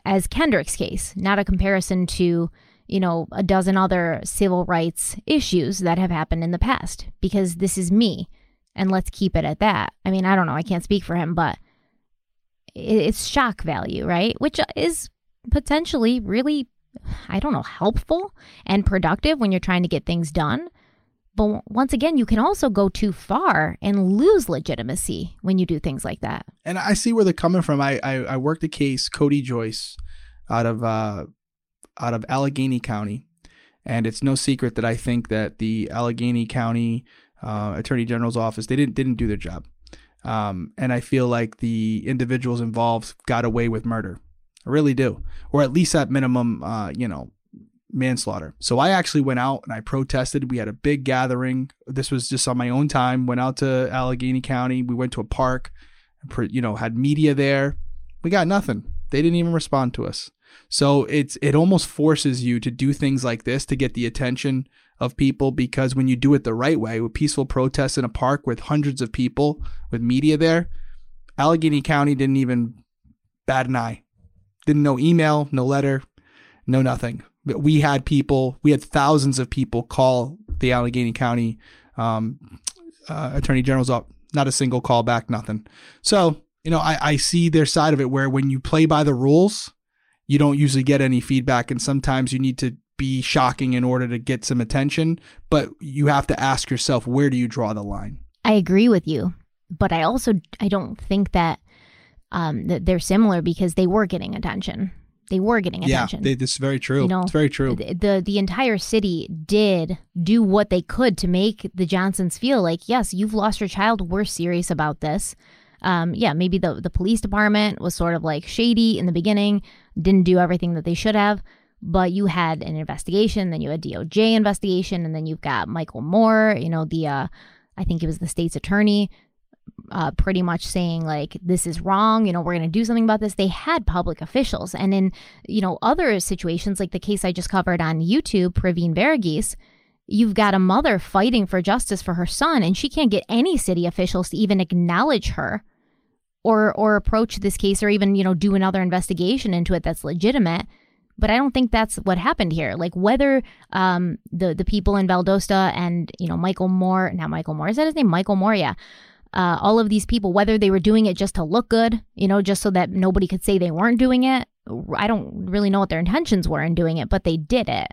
as Kendrick's case, not a comparison to you know, a dozen other civil rights issues that have happened in the past because this is me. And let's keep it at that. I mean, I don't know. I can't speak for him, but it's shock value, right? Which is potentially really, I don't know, helpful and productive when you're trying to get things done. But once again, you can also go too far and lose legitimacy when you do things like that. And I see where they're coming from. I I, I worked a case, Cody Joyce, out of uh, out of Allegheny County. And it's no secret that I think that the Allegheny County uh, Attorney General's office they didn't didn't do their job, um, and I feel like the individuals involved got away with murder. I really do. Or at least at minimum, uh, you know, manslaughter. So I actually went out and I protested. We had a big gathering. This was just on my own time. Went out to Allegheny County. We went to a park, you know, had media there. We got nothing. They didn't even respond to us. So it's it almost forces you to do things like this to get the attention of people because when you do it the right way with peaceful protests in a park with hundreds of people with media there, Allegheny County didn't even bat an eye. Didn't no email, no letter, no nothing. We had people, we had thousands of people call the Allegheny County um, uh, Attorney General's up. Not a single call back, nothing. So, you know, I, I see their side of it where when you play by the rules, you don't usually get any feedback. And sometimes you need to be shocking in order to get some attention. But you have to ask yourself, where do you draw the line? I agree with you. But I also I don't think that um, that they're similar because they were getting attention. They were getting attention. Yeah, is very true. You know, it's very true. The, the, the entire city did do what they could to make the Johnsons feel like, yes, you've lost your child. We're serious about this. Um, yeah, maybe the the police department was sort of like shady in the beginning, didn't do everything that they should have. But you had an investigation, then you had DOJ investigation, and then you've got Michael Moore, you know, the uh, I think he was the state's attorney, uh, pretty much saying like this is wrong you know we're going to do something about this they had public officials and in you know other situations like the case i just covered on youtube praveen varughese you've got a mother fighting for justice for her son and she can't get any city officials to even acknowledge her or or approach this case or even you know do another investigation into it that's legitimate but I don't think that's what happened here. Like whether um, the the people in Valdosta and you know Michael Moore, now Michael Moore is that his name? Michael Moore, yeah uh, all of these people, whether they were doing it just to look good, you know, just so that nobody could say they weren't doing it. I don't really know what their intentions were in doing it, but they did it.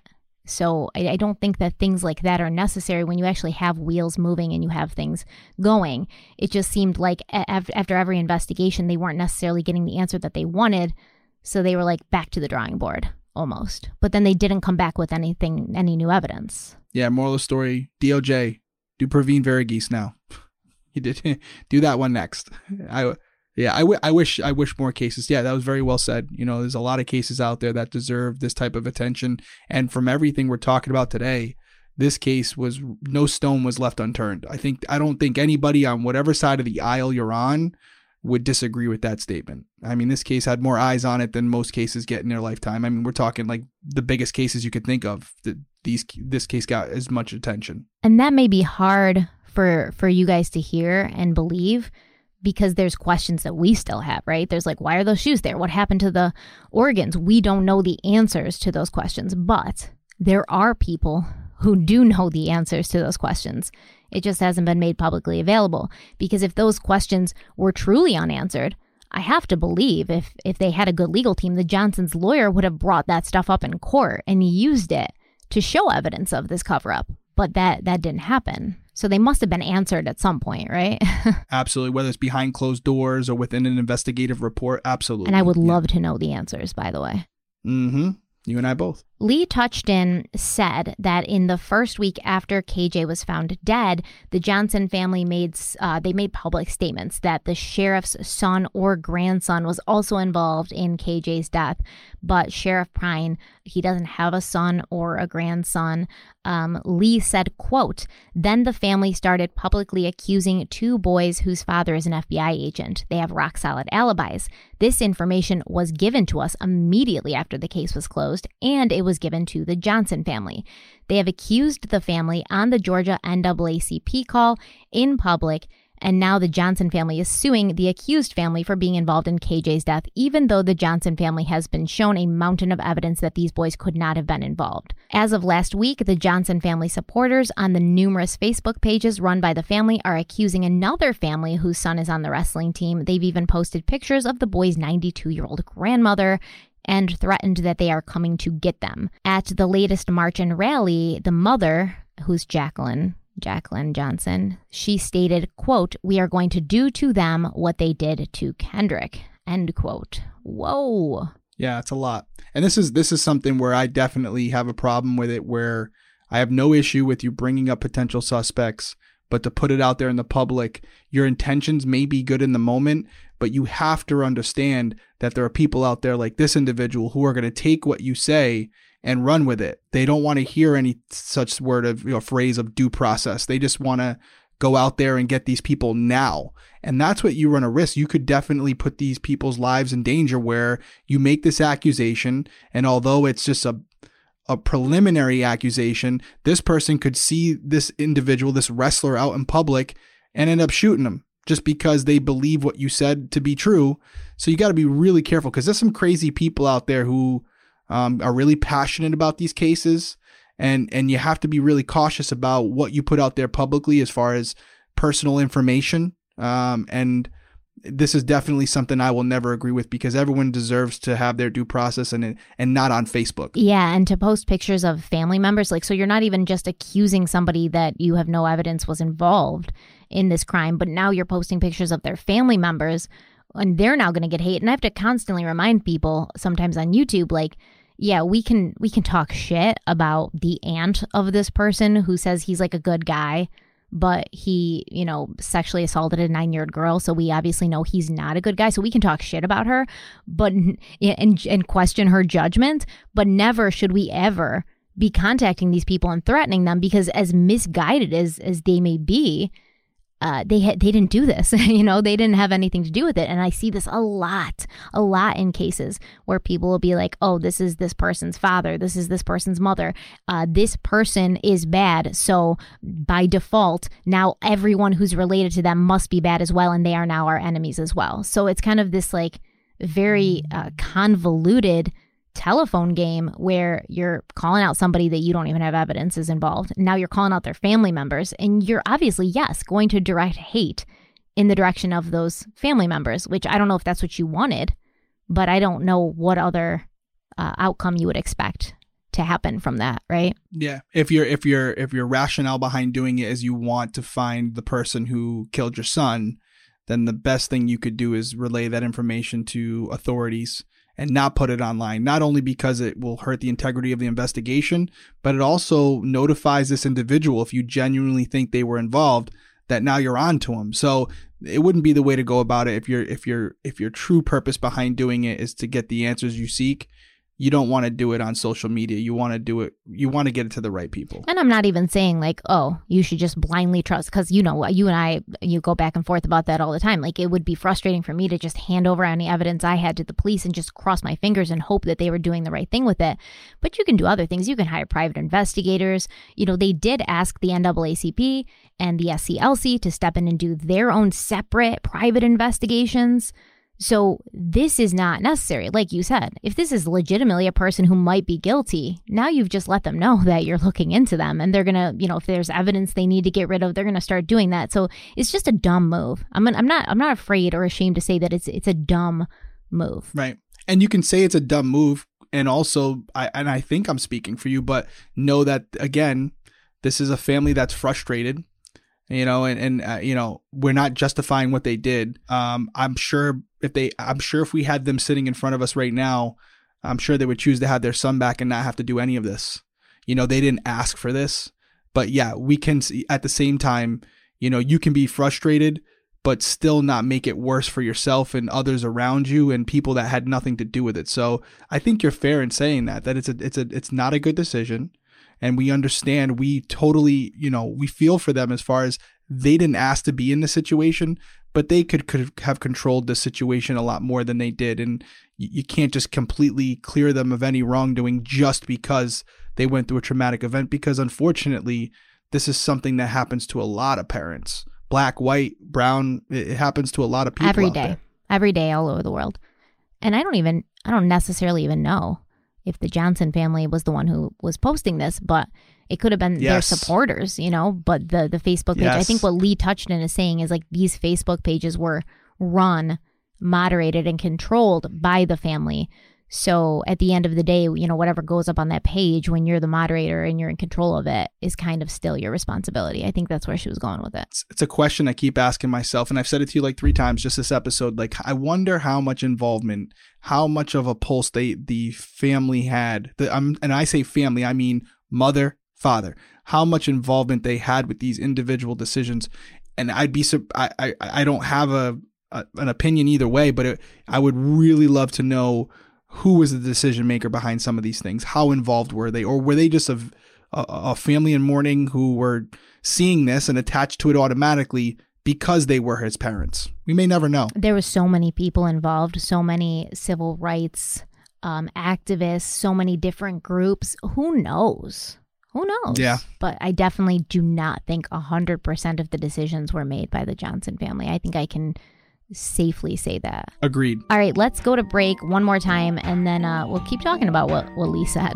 So I, I, don't think that things like that are necessary when you actually have wheels moving and you have things going. It just seemed like after every investigation, they weren't necessarily getting the answer that they wanted. So they were like back to the drawing board almost. But then they didn't come back with anything, any new evidence. Yeah, moral of the story DOJ, do Praveen Varughese now. <laughs> <laughs> He did do that one next. I yeah, I, w- I wish I wish more cases. Yeah, that was very well said. You know, there's a lot of cases out there that deserve this type of attention, and from everything we're talking about today, this case was no stone was left unturned. I think I don't think anybody on whatever side of the aisle you're on would disagree with that statement. I mean, this case had more eyes on it than most cases get in their lifetime. I mean, we're talking like the biggest cases you could think of. That these this case got as much attention, and that may be hard for for you guys to hear and believe because there's questions that we still have, right? There's like, why are those shoes there? What happened to the organs? We don't know the answers to those questions, but there are people who do know the answers to those questions. It just hasn't been made publicly available because if those questions were truly unanswered, I have to believe if if they had a good legal team, the Johnsons' lawyer would have brought that stuff up in court and used it to show evidence of this cover up. But that that didn't happen. So they must have been answered at some point, right? <laughs> absolutely. Whether it's behind closed doors or within an investigative report, absolutely. And I would love yeah. to know the answers, by the way. Mm hmm. You and I both. Lee Touchton said that in the first week after KJ was found dead, the Johnson family made uh, they made public statements that the sheriff's son or grandson was also involved in KJ's death. But Sheriff Prine, he doesn't have a son or a grandson. Um, Lee said, "quote Then the family started publicly accusing two boys whose father is an FBI agent. They have rock solid alibis. This information was given to us immediately after the case was closed, and it was." Was given to the Johnson family. They have accused the family on the Georgia NAACP call in public and now the Johnson family is suing the accused family for being involved in KJ's death, even though the Johnson family has been shown a mountain of evidence that these boys could not have been involved. As of last week, the Johnson family supporters on the numerous Facebook pages run by the family are accusing another family whose son is on the wrestling team. They've even posted pictures of the boy's 92 year old grandmother and threatened that they are coming to get them. At the latest march and rally, the mother, who's Jacqueline, Jacqueline Johnson, she stated, quote, We are going to do to them what they did to Kendrick. End quote. Whoa. Yeah, it's a lot. And this is this is something where I definitely have a problem with it where I have no issue with you bringing up potential suspects, but to put it out there in the public, your intentions may be good in the moment, but you have to understand that there are people out there like this individual who are going to take what you say and run with it. They don't want to hear any such word of you know, phrase of due process. They just want to go out there and get these people now. And that's what you run a risk. You could definitely put these people's lives in danger where you make this accusation. And although it's just a a preliminary accusation, this person could see this individual, this wrestler out in public and end up shooting him just because they believe what you said to be true. So you got to be really careful because there's some crazy people out there who um, are really passionate about these cases and and you have to be really cautious about what you put out there publicly as far as personal information um, and this is definitely something I will never agree with because everyone deserves to have their due process and and not on Facebook. Yeah, and to post pictures of family members like so you're not even just accusing somebody that you have no evidence was involved in this crime, but now you're posting pictures of their family members and they're now going to get hate and I have to constantly remind people sometimes on YouTube like yeah, we can we can talk shit about the aunt of this person who says he's like a good guy, but he, you know, sexually assaulted a 9-year-old girl, so we obviously know he's not a good guy. So we can talk shit about her, but and and question her judgment, but never should we ever be contacting these people and threatening them because as misguided as as they may be, uh, they had they didn't do this <laughs> you know they didn't have anything to do with it. And i see this a lot a lot in cases where people will be like oh this is this person's father this is this person's mother. Uh, this person is bad. So by default now everyone who's related to them must be bad as well and they are now our enemies as well. So it's kind of this like very uh, convoluted telephone game where you're calling out somebody that you don't even have evidence is involved. Now you're calling out their family members, and you're obviously, yes, going to direct hate in the direction of those family members, which I don't know if that's what you wanted, but I don't know what other uh, outcome you would expect to happen from that, right? Yeah. If you're if you're if your rationale behind doing it is you want to find the person who killed your son, then the best thing you could do is relay that information to authorities and not put it online, not only because it will hurt the integrity of the investigation, but it also notifies this individual if you genuinely think they were involved that now you're on to them. So it wouldn't be the way to go about it if your if your if your true purpose behind doing it is to get the answers you seek you don't want to do it on social media. You want to do it, you want to get it to the right people. And I'm not even saying like, oh, you should just blindly trust, because you know, you and I, you go back and forth about that all the time. Like, it would be frustrating for me to just hand over any evidence I had to the police and just cross my fingers and hope that they were doing the right thing with it. But you can do other things. You can hire private investigators. You know, they did ask the NAACP and the SCLC to step in and do their own separate private investigations. So this is not necessary. Like you said, if this is legitimately a person who might be guilty, now you've just let them know <laughs> that you're looking into them and they're going to, you know, if there's evidence they need to get rid of, they're going to start doing that. So it's just a dumb move. I'm I'm not I'm not afraid or ashamed to say that it's it's a dumb move. Right. And you can say it's a dumb move and also I and I think I'm speaking for you, but know that again, this is a family that's frustrated you know and, and uh, you know we're not justifying what they did. Um, i'm sure if they i'm sure if we had them sitting in front of us right now i'm sure they would choose to have their son back and not have to do any of this. You know they didn't ask for this but yeah we can see at the same time you know you can be frustrated but still not make it worse for yourself and others around you and people that had nothing to do with it. So i think you're fair in saying that that it's a it's a it's not a good decision and we understand we totally you know we feel for them as far as they didn't ask to be in the situation but they could, could have controlled the situation a lot more than they did. And you, you can't just completely clear them of any wrongdoing just because they went through a traumatic event because unfortunately this is something that happens to a lot of parents. Black white brown it happens to a lot of people every day. every day all over the world. And i don't even i don't necessarily even know if the Johnson family was the one who was posting this, but it could have been yes. their supporters, you know. But the the Facebook page, yes. I think what Lee Touchton is saying is like these Facebook pages were run, moderated, and controlled by the family. So at the end of the day, you know, whatever goes up on that page when you're the moderator and you're in control of it is kind of still your responsibility. I think that's where she was going with it. It's, a question I keep asking myself, and I've said it to you like three times just this episode. Like, I wonder how much involvement, how much of a pulse they the family had. The, um, and I say family, I mean mother, father, how much involvement they had with these individual decisions. And I'd be, I, I, I don't have a, a an opinion either way, but it, I would really love to know who was the decision maker behind some of these things. How involved were they, or were they just a, a, a family in mourning who were seeing this and attached to it automatically because they were his parents? We may never know. There were so many people involved, so many civil rights um, activists, so many different groups. Who knows? Who knows? Yeah. But I definitely do not think 100% of the decisions were made by the Johnson family. I think I can safely say that. Agreed. All right, let's go to break one more time and then uh, we'll keep talking about what, what Lee said.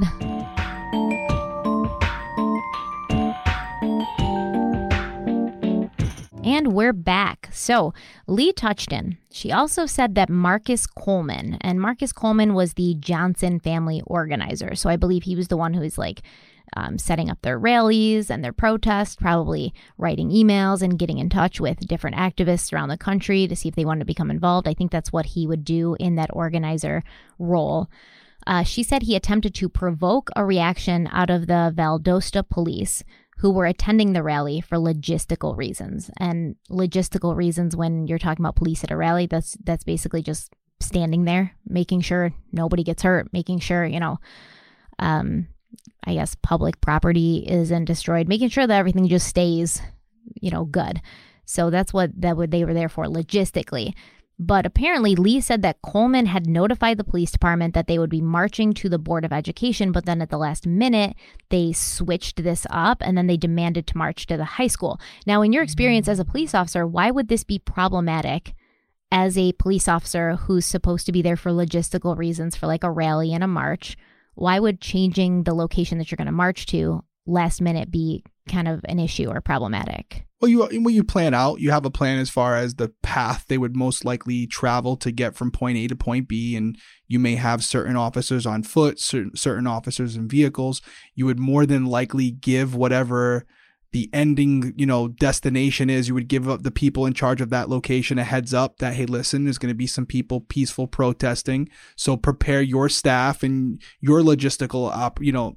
And we're back. So, Lee Touchton. she also said that Marcus Coleman, and Marcus Coleman was the Johnson family organizer. So, I believe he was the one who was like um, setting up their rallies and their protests, probably writing emails and getting in touch with different activists around the country to see if they wanted to become involved. I think that's what he would do in that organizer role. Uh, she said he attempted to provoke a reaction out of the Valdosta police, who were attending the rally for logistical reasons. And logistical reasons when you're talking about police at a rally, that's that's basically just standing there, making sure nobody gets hurt, making sure, you know, um, I guess public property isn't destroyed, making sure that everything just stays, you know, good. So that's what that what they were there for logistically. But apparently, Lee said that Coleman had notified the police department that they would be marching to the Board of Education, but then at the last minute, they switched this up and then they demanded to march to the high school. Now, in your hmm. experience as a police officer, why would this be problematic as a police officer who's supposed to be there for logistical reasons for like a rally and a march? Why would changing the location that you're going to march to last minute be kind of an issue or problematic? Well, you when you plan out, you have a plan as far as the path they would most likely travel to get from point A to point B, and you may have certain officers on foot, certain certain officers in vehicles. You would more than likely give whatever the ending, you know, destination is. You would give up the people in charge of that location a heads up that hey, listen, there's going to be some people peaceful protesting, so prepare your staff and your logistical op, you know,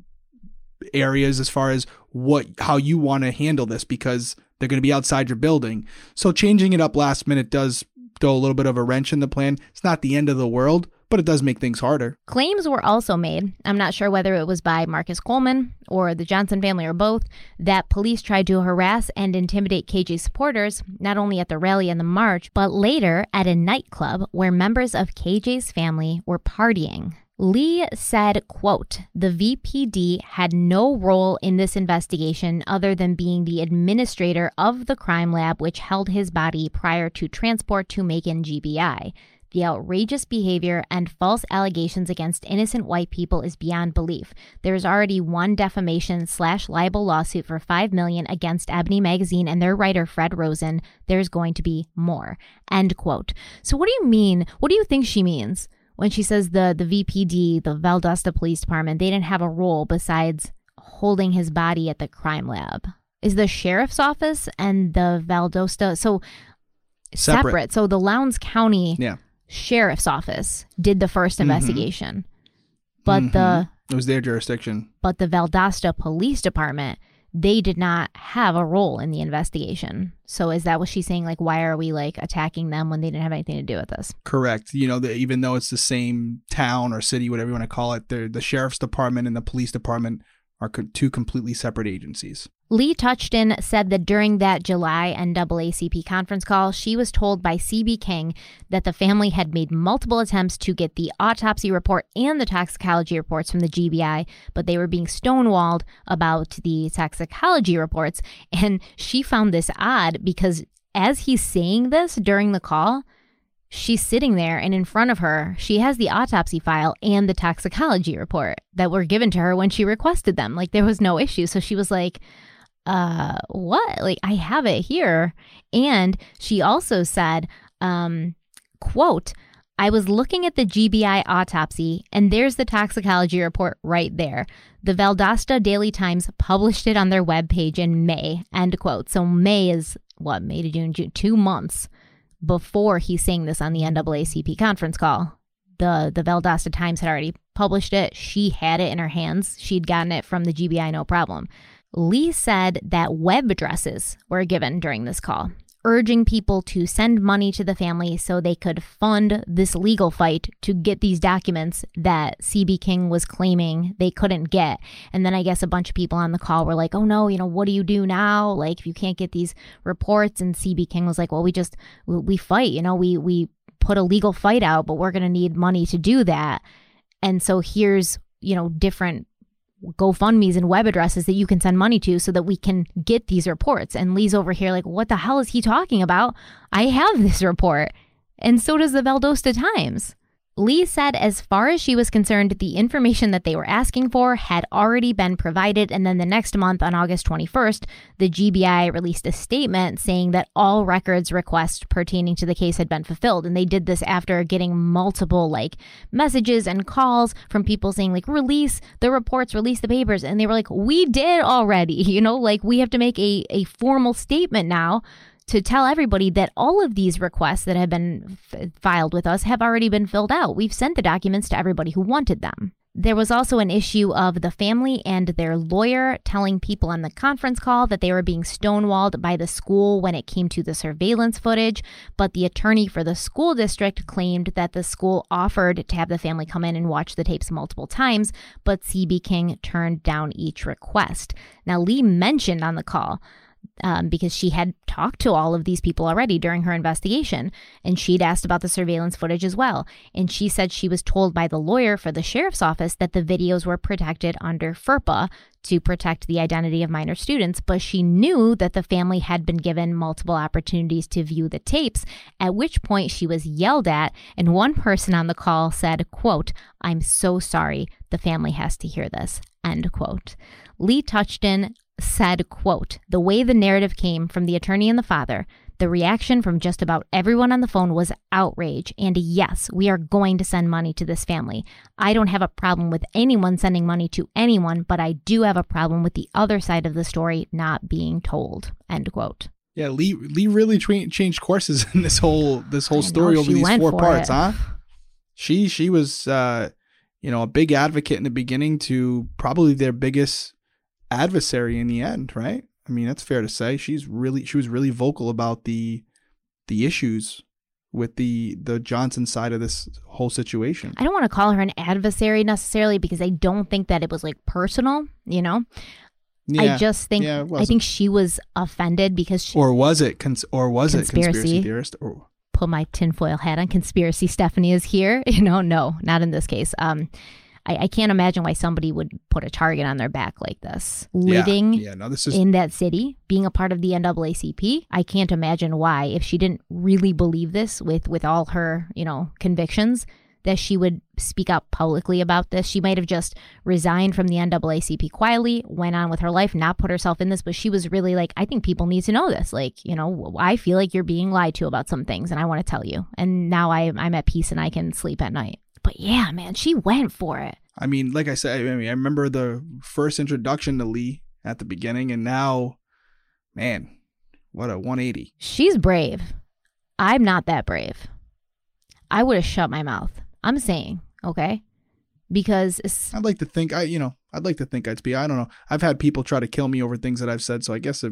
areas as far as what how you want to handle this because they're going to be outside your building. So changing it up last minute does throw a little bit of a wrench in the plan. It's not the end of the world, but it does make things harder. Claims were also made, I'm not sure whether it was by Marcus Coleman or the Johnson family or both, that police tried to harass and intimidate KJ supporters, not only at the rally and the march, but later at a nightclub where members of KJ's family were partying. Lee said, quote, the VPD had no role in this investigation other than being the administrator of the crime lab which held his body prior to transport to Macon GBI. The outrageous behavior and false allegations against innocent white people is beyond belief. There is already one defamation slash libel lawsuit for five million against Ebony Magazine and their writer Fred Rosen. There's going to be more. End quote. So what do you mean? What do you think she means? When she says the the VPD, the Valdosta Police Department, they didn't have a role besides holding his body at the crime lab. Is the sheriff's office and the Valdosta so separate? separate. So the Lowndes County yeah. sheriff's office did the 1st mm-hmm. investigation, but mm-hmm. the it was their jurisdiction. But the Valdosta Police Department they did not have a role in the investigation. So is that what she's saying? Like, why are we like attacking them when they didn't have anything to do with this? Correct. You know, the, even though it's the same town or city, whatever you want to call it, the sheriff's department and the police department are two completely separate agencies. Lee Touchton said that during that July NAACP conference call, she was told by CB King that the family had made multiple attempts to get the autopsy report and the toxicology reports from the GBI, but they were being stonewalled about the toxicology reports. And she found this odd because as he's saying this during the call, she's sitting there and in front of her she has the autopsy file and the toxicology report that were given to her when she requested them like there was no issue so she was like uh what like i have it here and she also said um quote I was looking at the GBI autopsy, and there's the toxicology report right there. The Valdosta Daily Times published it on their webpage in May. End quote. So May is what May to June, June, two months before he's saying this on the NAACP conference call. The the Valdosta Times had already published it. She had it in her hands. She'd gotten it from the GBI no problem. Lee said that web addresses were given during this call, urging people to send money to the family so they could fund this legal fight to get these documents that CB King was claiming they couldn't get. And then I guess a bunch of people on the call were like, oh no, you know, what do you do now? Like, if you can't get these reports. And CB King was like, well, we just, we fight, you know, we, we put a legal fight out, but we're going to need money to do that. And so here's, you know, different GoFundMe's and web addresses that you can send money to so that we can get these reports. And Lee's over here like, what the hell is he talking about? I have this report. And so does the Valdosta Times. Lee said, as far as she was concerned, the information that they were asking for had already been provided. And then the next month, on August 21st, the GBI released a statement saying that all records requests pertaining to the case had been fulfilled. And they did this after getting multiple like messages and calls from people saying, like, release the reports, release the papers. And they were like, we did already, <laughs> you know, like we have to make a, a formal statement now to tell everybody that all of these requests that have been f- filed with us have already been filled out. We've sent the documents to everybody who wanted them. There was also an issue of the family and their lawyer telling people on the conference call that they were being stonewalled by the school when it came to the surveillance footage. But the attorney for the school district claimed that the school offered to have the family come in and watch the tapes multiple times, but CB King turned down each request. Now, Lee mentioned on the call um, because she had talked to all of these people already during her investigation. And she'd asked about the surveillance footage as well. And she said she was told by the lawyer for the sheriff's office that the videos were protected under FERPA to protect the identity of minor students. But she knew that the family had been given multiple opportunities to view the tapes, at which point she was yelled at. And one person on the call said, quote, I'm so sorry. The family has to hear this, end quote. Lee Touchton said, quote, the way the narrative came from the attorney and the father, the reaction from just about everyone on the phone was outrage. And yes, we are going to send money to this family. I don't have a problem with anyone sending money to anyone, but I do have a problem with the other side of the story not being told. End quote. Yeah, Lee Lee really tra- changed courses <laughs> in this whole this whole story know, over these four parts, it. huh? She she was uh you know a big advocate in the beginning to probably their biggest adversary in the end, right? I mean, that's fair to say. She's really she was really vocal about the the issues with the the Johnson side of this whole situation. I don't want to call her an adversary necessarily because I don't think that it was like personal, you know. Yeah, I just think yeah, I think she was offended because she, or was it cons- or was conspiracy, it conspiracy theorist or put my tinfoil hat on conspiracy Stephanie is here <laughs> you know no not in this case um I, I, can't imagine why somebody would put a target on their back like this. Living yeah, yeah, no, this is... in that city, being a part of the NAACP, I can't imagine why, if she didn't really believe this with, with all her, you know, convictions, that she would speak up publicly about this. She might have just resigned from the NAACP quietly, went on with her life, not put herself in this, but she was really like, I think people need to know this. Like, you know, I feel like you're being lied to about some things and I want to tell you. And now I, I'm at peace and I can sleep at night. But yeah, man, she went for it. I mean, like I said, I mean, I remember the first introduction to Lee at the beginning, and now, man, what a 180. She's brave. I'm not that brave. I would have shut my mouth. I'm saying, okay? Because I'd like to think I, you know, I'd like to think I'd be. I don't know. I've had people try to kill me over things that I've said, so I guess it,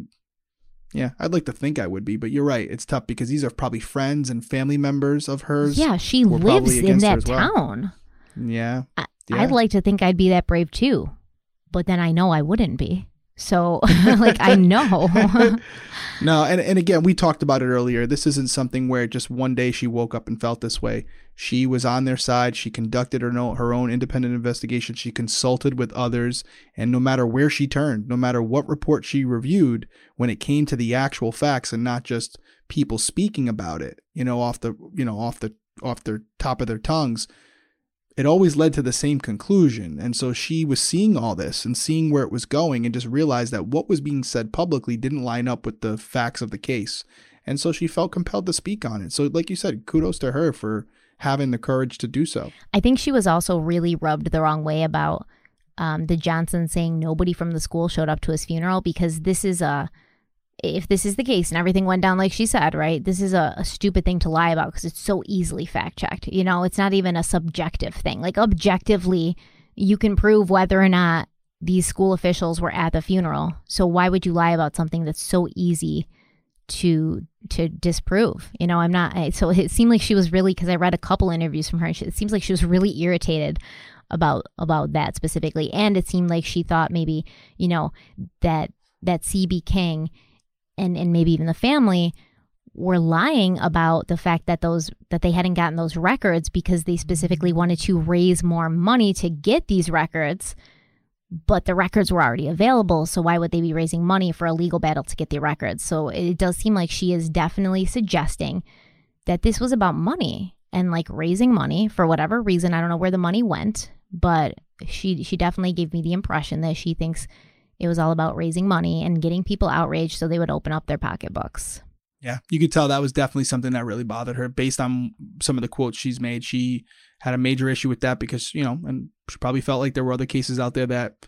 yeah, I'd like to think I would be, but you're right. It's tough because these are probably friends and family members of hers. Yeah, she lives in that well. town. Yeah. I, yeah. I'd like to think I'd be that brave too, but then I know I wouldn't be. So, <laughs> like, I <laughs> know. no, and, and again, we talked about it earlier. This isn't something where just one day she woke up and felt this way. She was on their side. She conducted her, no, her own independent investigation. She consulted with others. And no matter where she turned, no matter what report she reviewed, when it came to the actual facts and not just people speaking about it, you know, off the, you know, off the, off the top of their tongues, it always led to the same conclusion. And so she was seeing all this and seeing where it was going and just realized that what was being said publicly didn't line up with the facts of the case. And so she felt compelled to speak on it. So, like you said, kudos to her for having the courage to do so. I think she was also really rubbed the wrong way about um, the Johnson saying nobody from the school showed up to his funeral because this is a if this is the case and everything went down like she said, right, this is a, a stupid thing to lie about because it's so easily fact checked. You know, it's not even a subjective thing. Like, objectively, you can prove whether or not these school officials were at the funeral. So why would you lie about something that's so easy to to disprove? You know, I'm not. So it seemed like she was really because I read a couple interviews from her. She, It seems like she was really irritated about about that specifically, and it seemed like she thought maybe you know that that CB King and and maybe even the family were lying about the fact that those that they hadn't gotten those records because they specifically mm-hmm. wanted to raise more money to get these records but the records were already available so why would they be raising money for a legal battle to get the records? So it does seem like she is definitely suggesting that this was about money and like raising money for whatever reason. I don't know where the money went but she she definitely gave me the impression that she thinks it was all about raising money and getting people outraged so they would open up their pocketbooks yeah, you could tell that was definitely something that really bothered her based on some of the quotes she's made. She had a major issue with that because, you know, and she probably felt like there were other cases out there that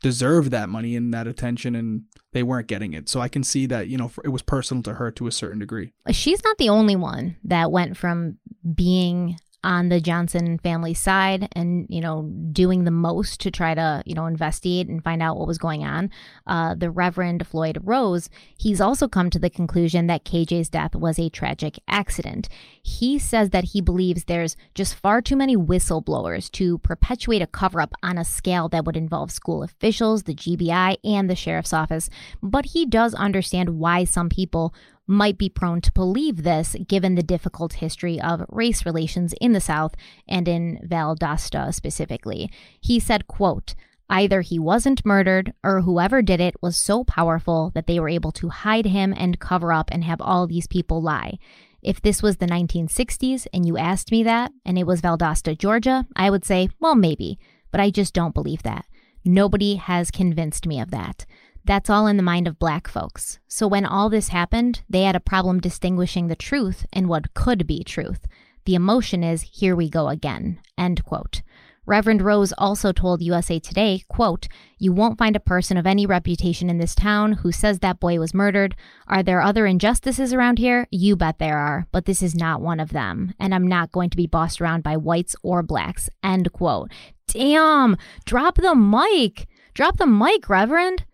deserved that money and that attention and they weren't getting it. So I can see that, you know, it was personal to her to a certain degree. She's not the only one that went from being on the Johnson family side and, you know, doing the most to try to, you know, investigate and find out what was going on. Uh, the Reverend Floyd Rose, he's also come to the conclusion that KJ's death was a tragic accident. He says that he believes there's just far too many whistleblowers to perpetuate a cover up on a scale that would involve school officials, the GBI, and the sheriff's office. But he does understand why some people might be prone to believe this given the difficult history of race relations in the South and in Valdosta specifically. He said, quote, Either he wasn't murdered or whoever did it was so powerful that they were able to hide him and cover up and have all these people lie. If this was the 1960s and you asked me that and it was Valdosta, Georgia, I would say, well, maybe, but I just don't believe that. Nobody has convinced me of that. That's all in the mind of black folks. So when all this happened, they had a problem distinguishing the truth and what could be truth. The emotion is, here we go again. End quote. Reverend Rose also told USA Today, quote, You won't find a person of any reputation in this town who says that boy was murdered. Are there other injustices around here? You bet there are, but this is not one of them. And I'm not going to be bossed around by whites or blacks. End quote. Damn, drop the mic. Drop the mic, Reverend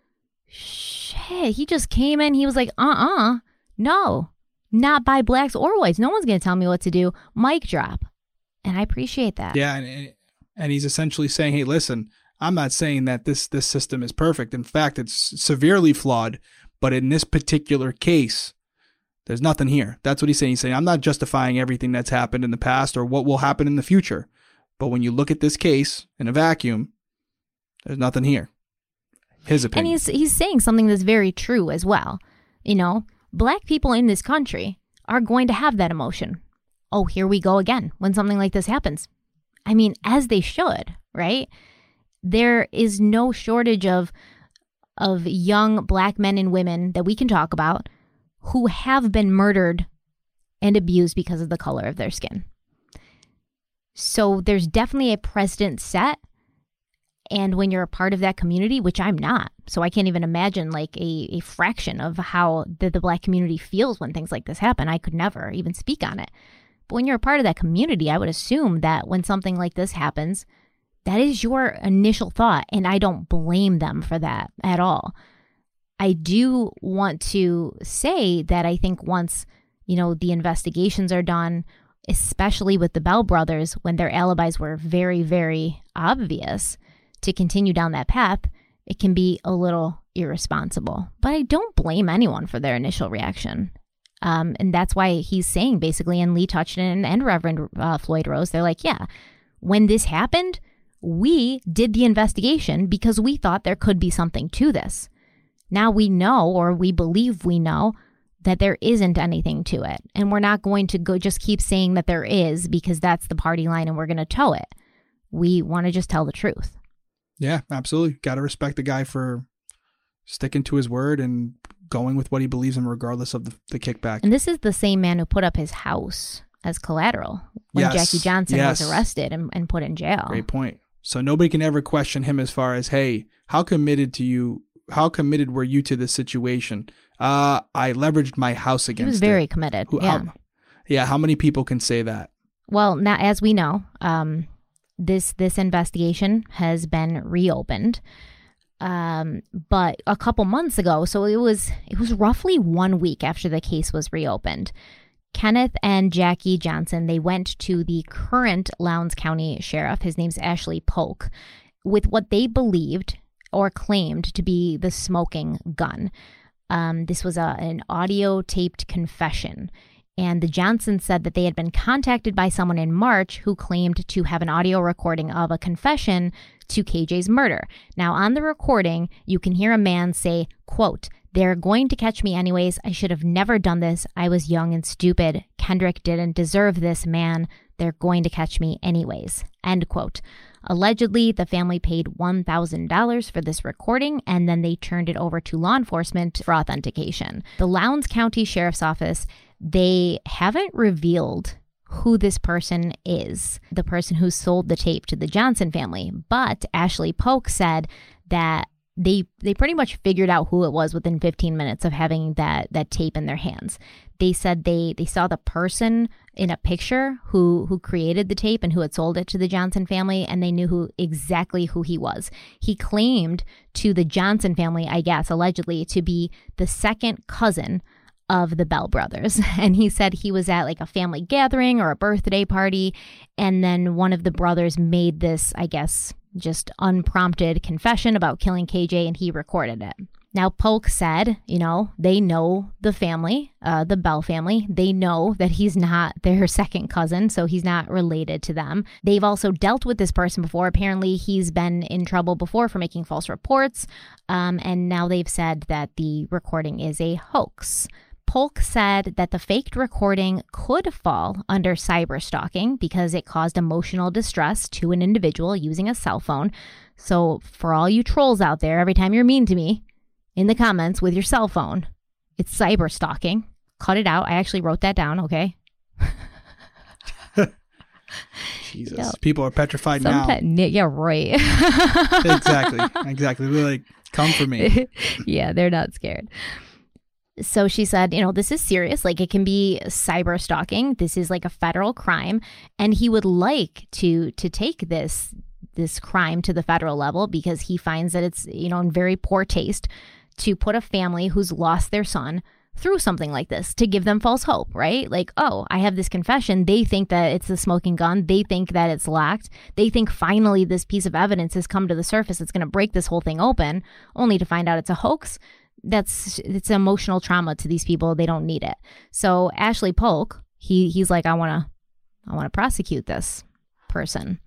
shit, he just came in. He was like, uh uh-uh, uh, no, not by blacks or whites. No one's going to tell me what to do. Mic drop. And I appreciate that. Yeah. And, and he's essentially saying, hey, listen, I'm not saying that this, this system is perfect. In fact, it's severely flawed. But in this particular case, there's nothing here. That's what he's saying. He's saying, I'm not justifying everything that's happened in the past or what will happen in the future. But when you look at this case in a vacuum, there's nothing here. His opinion. And he's he's saying something that's very true as well. You know, black people in this country are going to have that emotion. Oh, here we go again when something like this happens. I mean, as they should, right? There is no shortage of of young black men and women that we can talk about who have been murdered and abused because of the color of their skin. So there's definitely a precedent set and when you're a part of that community, which I'm not, so I can't even imagine like a, a fraction of how the, the black community feels when things like this happen. I could never even speak on it. But when you're a part of that community, I would assume that when something like this happens, that is your initial thought. And I don't blame them for that at all. I do want to say that I think once, you know, the investigations are done, especially with the Bell brothers, when their alibis were very, very obvious, to continue down that path, it can be a little irresponsible. But I don't blame anyone for their initial reaction. Um, and that's why he's saying basically, and Lee Touchton and Reverend uh, Floyd Rose, they're like, yeah, when this happened, we did the investigation because we thought there could be something to this. Now we know, or we believe we know, that there isn't anything to it. And we're not going to go just keep saying that there is because that's the party line and we're going to toe it. We want to just tell the truth. Yeah, absolutely. Got to respect the guy for sticking to his word and going with what he believes in, regardless of the, the kickback. And this is the same man who put up his house as collateral when yes. Jackie Johnson yes. was arrested and, and put in jail. Great point. So nobody can ever question him as far as, hey, how committed to you? How committed were you to this situation? Uh, I leveraged my house against. He was very it. committed. Who, yeah. How, yeah. How many people can say that? Well, now as we know, um, this this investigation has been reopened. Um, but a couple months ago, so it was it was roughly one week after the case was reopened. Kenneth and Jackie Johnson, they went to the current Lowndes County Sheriff, his name's Ashley Paulk, with what they believed or claimed to be the smoking gun. Um, this was a, an audio taped confession. And the Johnsons said that they had been contacted by someone in March who claimed to have an audio recording of a confession to KJ's murder. Now, on the recording, you can hear a man say, quote, they're going to catch me anyways. I should have never done this. I was young and stupid. Kendrick didn't deserve this man. They're going to catch me anyways. End quote. Allegedly, the family paid $1,000 for this recording and then they turned it over to law enforcement for authentication. The Lowndes County Sheriff's Office, they haven't revealed who this person is, the person who sold the tape to the Johnson family. But Ashley Paulk said that they they pretty much figured out who it was within 15 minutes of having that that tape in their hands. They said they they saw the person in a picture who who created the tape and who had sold it to the Johnson family and they knew who exactly who he was. He claimed to the Johnson family, I guess allegedly to be the second cousin of the Bell brothers. <laughs> And he said he was at like a family gathering or a birthday party. And then one of the brothers made this, I guess, just unprompted confession about killing KJ and he recorded it. Now, Paulk said, you know, they know the family, uh, the Bell family. They know that he's not their <laughs> second cousin, so he's not related to them. They've also dealt with this person before. Apparently, he's been in trouble before for making false reports. Um, and now they've said that the recording is a hoax. Paulk said that the faked recording could fall under cyber stalking because it caused emotional distress to an individual using a cell phone. So, for all you trolls out there, every time you're mean to me in the comments with your cell phone, it's cyber stalking. Cut it out. I actually wrote that down, okay? <laughs> Jesus. Yep. People are petrified Sometimes, now. Yeah, right. exactly. Exactly. They're like, come for me. <laughs> yeah, they're not scared. So she said, you know, this is serious. Like it can be cyber stalking. This is like a federal crime, and he would like to to take this this crime to the federal level because he finds that it's you know in very poor taste to put a family who's lost their son through something like this to give them false hope, right? Like, oh, I have this confession. They think that it's the smoking gun. They think that it's locked. They think finally this piece of evidence has come to the surface. It's going to break this whole thing open, only to find out it's a hoax that's it's emotional trauma to these people. They don't need it. So Ashley Paulk, he he's like, I wanna I wanna prosecute this person.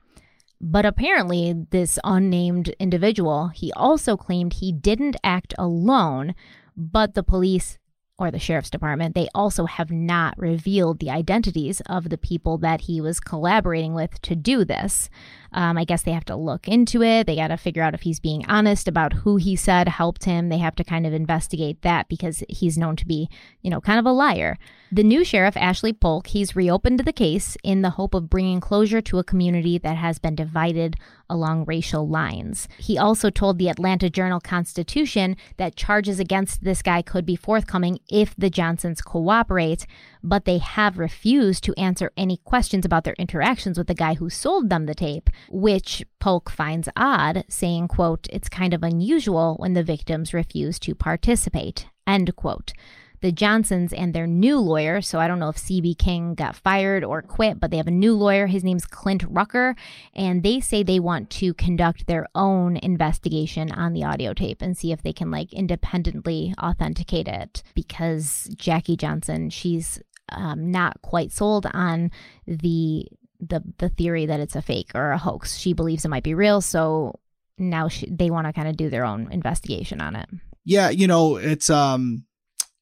But apparently, this unnamed individual, he also claimed he didn't act alone, but the police or the sheriff's department, they also have not revealed the identities of the people that he was collaborating with to do this. Um, I guess they have to look into it. They got to figure out if he's being honest about who he said helped him. They have to kind of investigate that because he's known to be, you know, kind of a liar. The new sheriff, Ashley Paulk, he's reopened the case in the hope of bringing closure to a community that has been divided along racial lines. He also told the Atlanta Journal Constitution that charges against this guy could be forthcoming if the Johnsons cooperate, but they have refused to answer any questions about their interactions with the guy who sold them the tape which Paulk finds odd, saying, quote, it's kind of unusual when the victims refuse to participate, end quote. The Johnsons and their new lawyer, so I don't know if CB King got fired or quit, but they have a new lawyer. His name's Clint Rucker, and they say they want to conduct their own investigation on the audio tape and see if they can like independently authenticate it because Jackie Johnson, she's um, not quite sold on the the the theory that it's a fake or a hoax. She believes it might be real, so now she, they want to kind of do their own investigation on it. Yeah, you know, it's um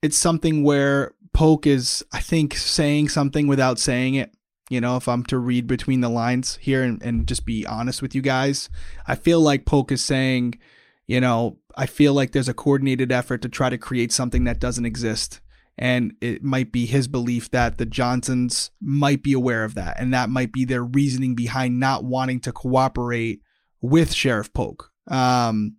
it's something where Paulk is I think saying something without saying it. You know, if I'm to read between the lines here and, and just be honest with you guys, I feel like Paulk is saying, you know, I feel like there's a coordinated effort to try to create something that doesn't exist and it might be his belief that the Johnsons might be aware of that. And that might be their reasoning behind not wanting to cooperate with Sheriff Paulk. Um,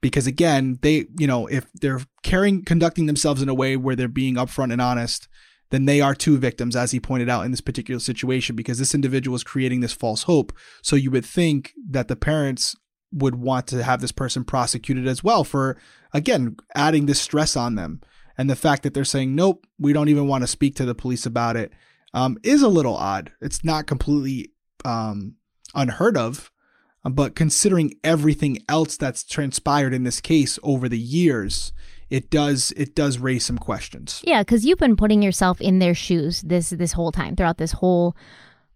because again, they, you know, if they're carrying, conducting themselves in a way where they're being upfront and honest, then they are two victims, as he pointed out in this particular situation, because this individual is creating this false hope. So you would think that the parents would want to have this person prosecuted as well for again adding this stress on them and the fact that they're saying nope we don't even want to speak to the police about it um, is a little odd. It's not completely um, unheard of but considering everything else that's transpired in this case over the years it does it does raise some questions. Yeah, because you've been putting yourself in their shoes this this whole time throughout this whole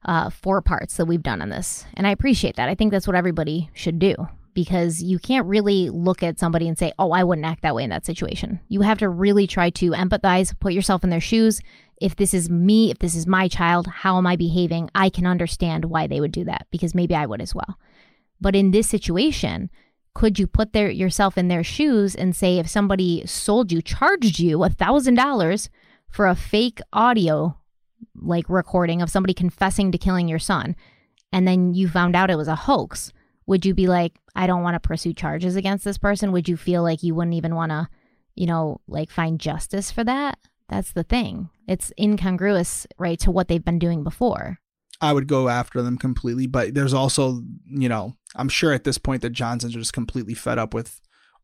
uh, four parts that we've done on this, and I appreciate that. I think that's what everybody should do because you can't really look at somebody and say, "Oh, I wouldn't act that way in that situation." You have to really try to empathize, put yourself in their shoes. If this is me, if this is my child, how am I behaving? I can understand why they would do that because maybe I would as well. But in this situation, could you put their yourself in their shoes and say if somebody sold you, charged you a thousand dollars for a fake audio like recording of somebody confessing to killing your son, and then you found out it was a hoax, would you be like, I don't want to pursue charges against this person? Would you feel like you wouldn't even want to, you know, like find justice for that? That's the thing. It's incongruous, right, to what they've been doing before. I would go after them completely. But there's also, you know, I'm sure at this point that Johnsons are just completely fed up with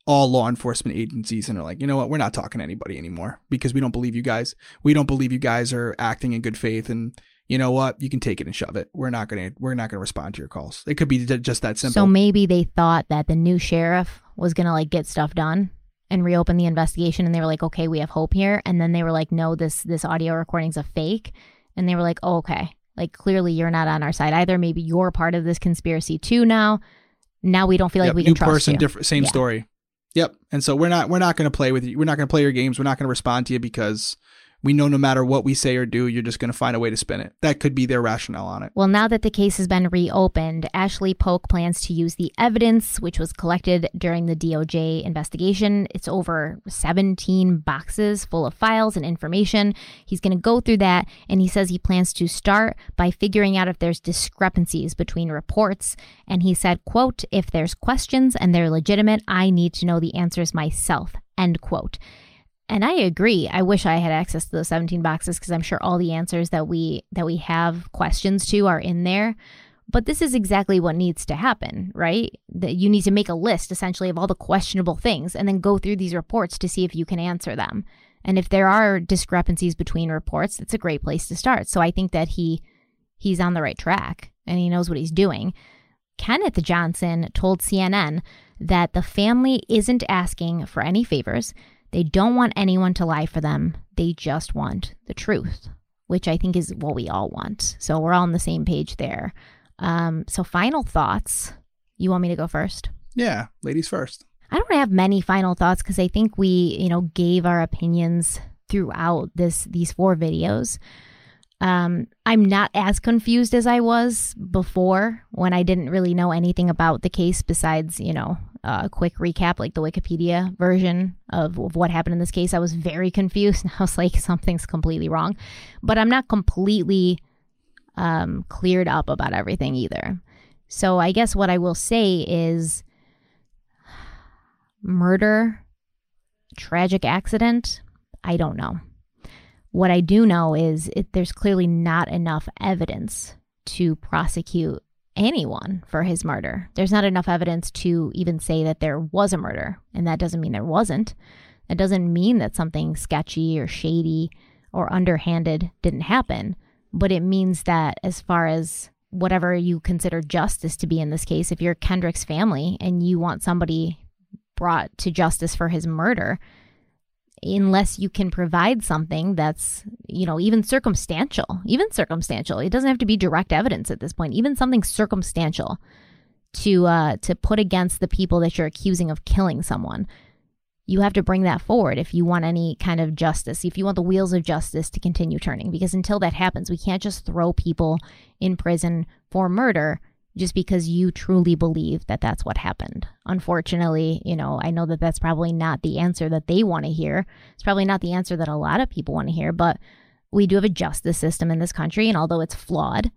all law enforcement agencies and are like, you know what, we're not talking to anybody anymore because we don't believe you guys. We don't believe you guys are acting in good faith. And you know what, you can take it and shove it. We're not gonna we're not gonna respond to your calls. It could be d- just that simple. So maybe they thought that the new sheriff was going to like get stuff done and reopen the investigation and they were like, "Okay, we have hope here." And then they were like, "No, this this audio recording's a fake." And they were like, oh, "Okay. Like clearly you're not on our side either. Maybe you're part of this conspiracy too now. Now we don't feel like Yep, we can new trust person, you." different, same Yeah. story. Yep. And so we're not we're not going to play with you. We're not going to play your games. We're not going to respond to you because we know no matter what we say or do, you're just going to find a way to spin it. That could be their rationale on it. Well, now that the case has been reopened, Ashley Paulk plans to use the evidence which was collected during the DOJ investigation. It's over 17 boxes full of files and information. He's going to go through that, and he says he plans to start by figuring out if there's discrepancies between reports. And he said, quote, if there's questions and they're legitimate, I need to know the answers myself, end quote. And I agree. I wish I had access to those 17 boxes because I'm sure all the answers that we that we have questions to are in there. But this is exactly what needs to happen, right? That you need to make a list essentially of all the questionable things and then go through these reports to see if you can answer them. And if there are discrepancies between reports, it's a great place to start. So I think that he he's on the right track and he knows what he's doing. Kenneth Johnson told CNN that the family isn't asking for any favors. They don't want anyone to lie for them. They just want the truth, which I think is what we all want. So we're all on the same page there. Um, so, final thoughts. You want me to go first? Yeah, ladies first. I don't have many final thoughts because I think we, you know, gave our opinions throughout this these four videos. Um, I'm not as confused as I was before when I didn't really know anything about the case besides, you know, a quick recap, like the Wikipedia version of, of what happened in this case. I was very <laughs> confused. I was like, something's completely wrong. But I'm not completely um, cleared up about everything either. So I guess what I will say is <sighs> murder, tragic accident, I don't know. What I do know is it, there's clearly not enough evidence to prosecute anyone for his murder. There's not enough evidence to even say that there was a murder, and that doesn't mean there wasn't. That doesn't mean that something sketchy or shady or underhanded didn't happen, but it means that as far as whatever you consider justice to be in this case, if you're Kendrick's family and you want somebody brought to justice for his murder, unless you can provide something that's, you know, even circumstantial, even circumstantial. It doesn't have to be direct evidence at this point, even something circumstantial to uh to put against the people that you're accusing of killing someone. You have to bring that forward if you want any kind of justice, if you want the wheels of justice to continue turning because until that happens, we can't just throw people in prison for murder just because you truly believe that that's what happened. Unfortunately, you know, I know that that's probably not the answer that they want to hear. It's probably not the answer that a lot of people want to hear, but we do have a justice system in this country, and although it's flawed,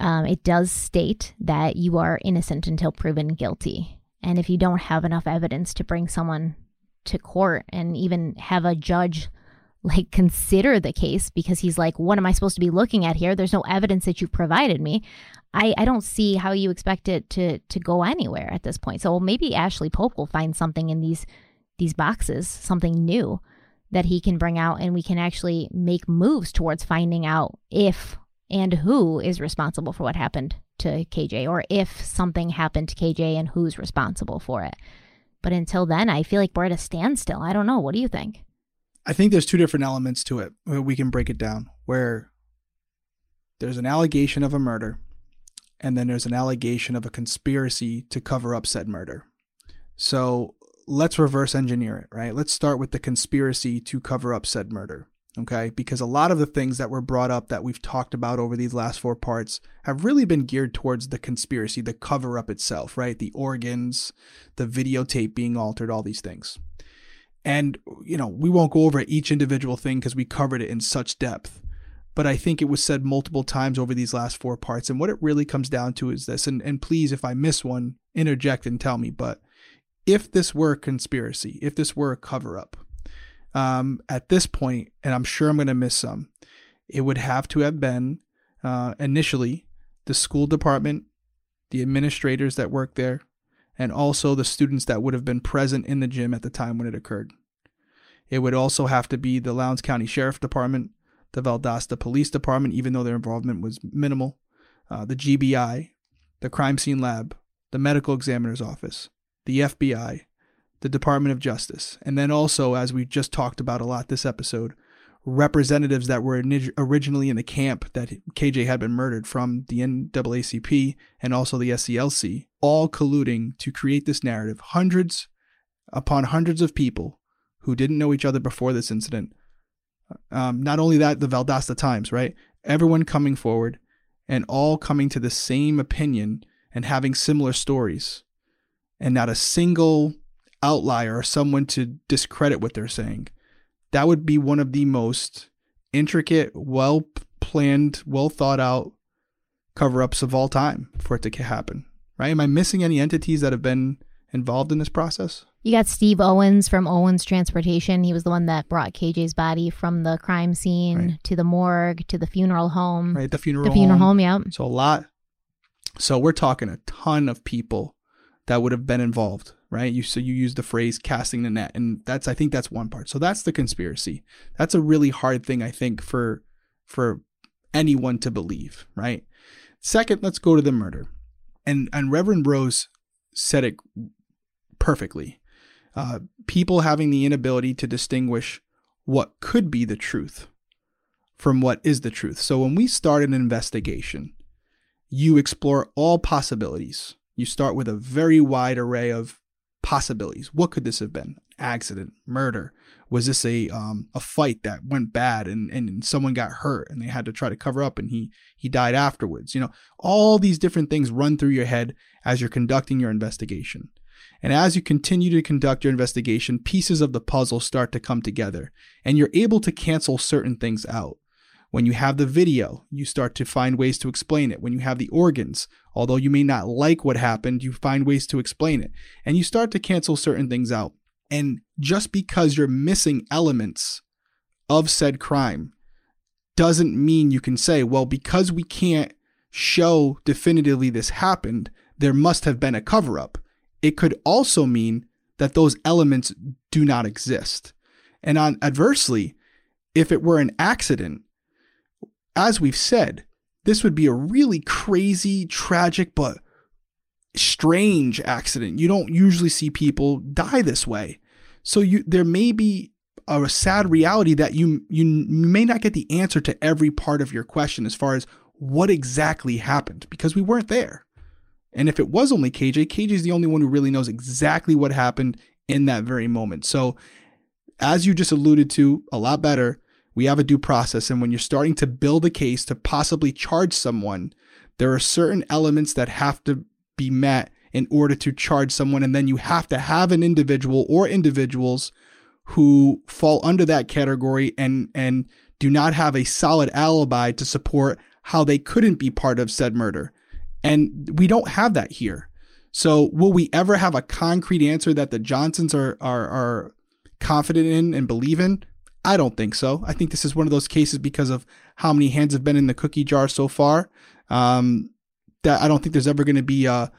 um, it does state that you are innocent until proven guilty. And if you don't have enough evidence to bring someone to court and even have a judge like consider the case because he's like, what am I supposed to be looking at here? There's no evidence that you provided me. I, I don't see how you expect it to to go anywhere at this point. So maybe Ashley Paulk will find something in these these boxes, something new that he can bring out and we can actually make moves towards finding out if and who is responsible for what happened to KJ or if something happened to KJ and who's responsible for it. But until then, I feel like we're at a standstill. I don't know. What do you think? I think there's two different elements to it. We can break it down where there's an allegation of a murder and then there's an allegation of a conspiracy to cover up said murder. So let's reverse engineer it, right? Let's start with the conspiracy to cover up said murder okay? Because a lot of the things that were brought up that we've talked about over these last four parts have really been geared towards the conspiracy, the cover up itself, right? The organs, the videotape being altered, all these things. And, you know, we won't go over each individual thing because we covered it in such depth. But I think it was said multiple times over these last four parts. And what it really comes down to is this, and, and please, if I miss one, interject and tell me. But if this were a conspiracy, if this were a cover up, um, at this point, and I'm sure I'm going to miss some, it would have to have been uh, initially the school department, the administrators that work there, and also the students that would have been present in the gym at the time when it occurred. It would also have to be the Lowndes County Sheriff Department, the Valdosta Police Department, even though their involvement was minimal, uh, the GBI, the Crime Scene Lab, the Medical Examiner's Office, the FBI, the Department of Justice, and then also, as we just talked about a lot this episode, representatives that were originally in the camp that KJ had been murdered from the NAACP and also the SCLC, all colluding to create this narrative. Hundreds upon hundreds of people who didn't know each other before this incident. Um, not only that, the Valdosta Times, right? Everyone coming forward and all coming to the same opinion and having similar stories. And not a single outlier or someone to discredit what they're saying. That would be one of the most intricate, well planned, well thought out cover ups of all time for it to happen. Right? Am I missing any entities that have been involved in this process? You got Steve Owens from Owens Transportation. He was the one that brought KJ's body from the crime scene right. to the morgue to the funeral home. Right, the funeral the funeral home, home yeah. So a lot. So we're talking a ton of people that would have been involved right? You so you use the phrase casting the net, and that's I think that's one part. So that's the conspiracy. That's a really hard thing I think for for anyone to believe, right? Second, let's go to the murder, and and Reverend Rose said it perfectly. Uh, people having the inability to distinguish what could be the truth from what is the truth. So when we start an investigation, you explore all possibilities. You start with a very wide array of possibilities. What could this have been? Accident, murder. Was this a um, a fight that went bad and, and someone got hurt and they had to try to cover up and he he died afterwards? You know, all these different things run through your head as you're conducting your investigation. And as you continue to conduct your investigation, pieces of the puzzle start to come together and you're able to cancel certain things out. When you have the video, you start to find ways to explain it. When you have the organs, although you may not like what happened, you find ways to explain it. And you start to cancel certain things out. And just because you're missing elements of said crime doesn't mean you can say, well, because we can't show definitively this happened, there must have been a cover up. It could also mean that those elements do not exist. And on adversely, if it were an accident, as we've said, this would be a really crazy, tragic, but strange accident. You don't usually see people die this way. So you there may be a sad reality that you you may not get the answer to every part of your question as far as what exactly happened because we weren't there. And if it was only KJ, KJ is the only one who really knows exactly what happened in that very moment. So as you just alluded to a lot better, we have a due process. And when you're starting to build a case to possibly charge someone, there are certain elements that have to be met in order to charge someone. And then you have to have an individual or individuals who fall under that category and, and do not have a solid alibi to support how they couldn't be part of said murder. And we don't have that here. So will we ever have a concrete answer that the Johnsons are, are, are confident in and believe in? I don't think so. I think this is one of those cases because of how many hands have been in the cookie jar so far. Um, that I don't think there's ever going to be a,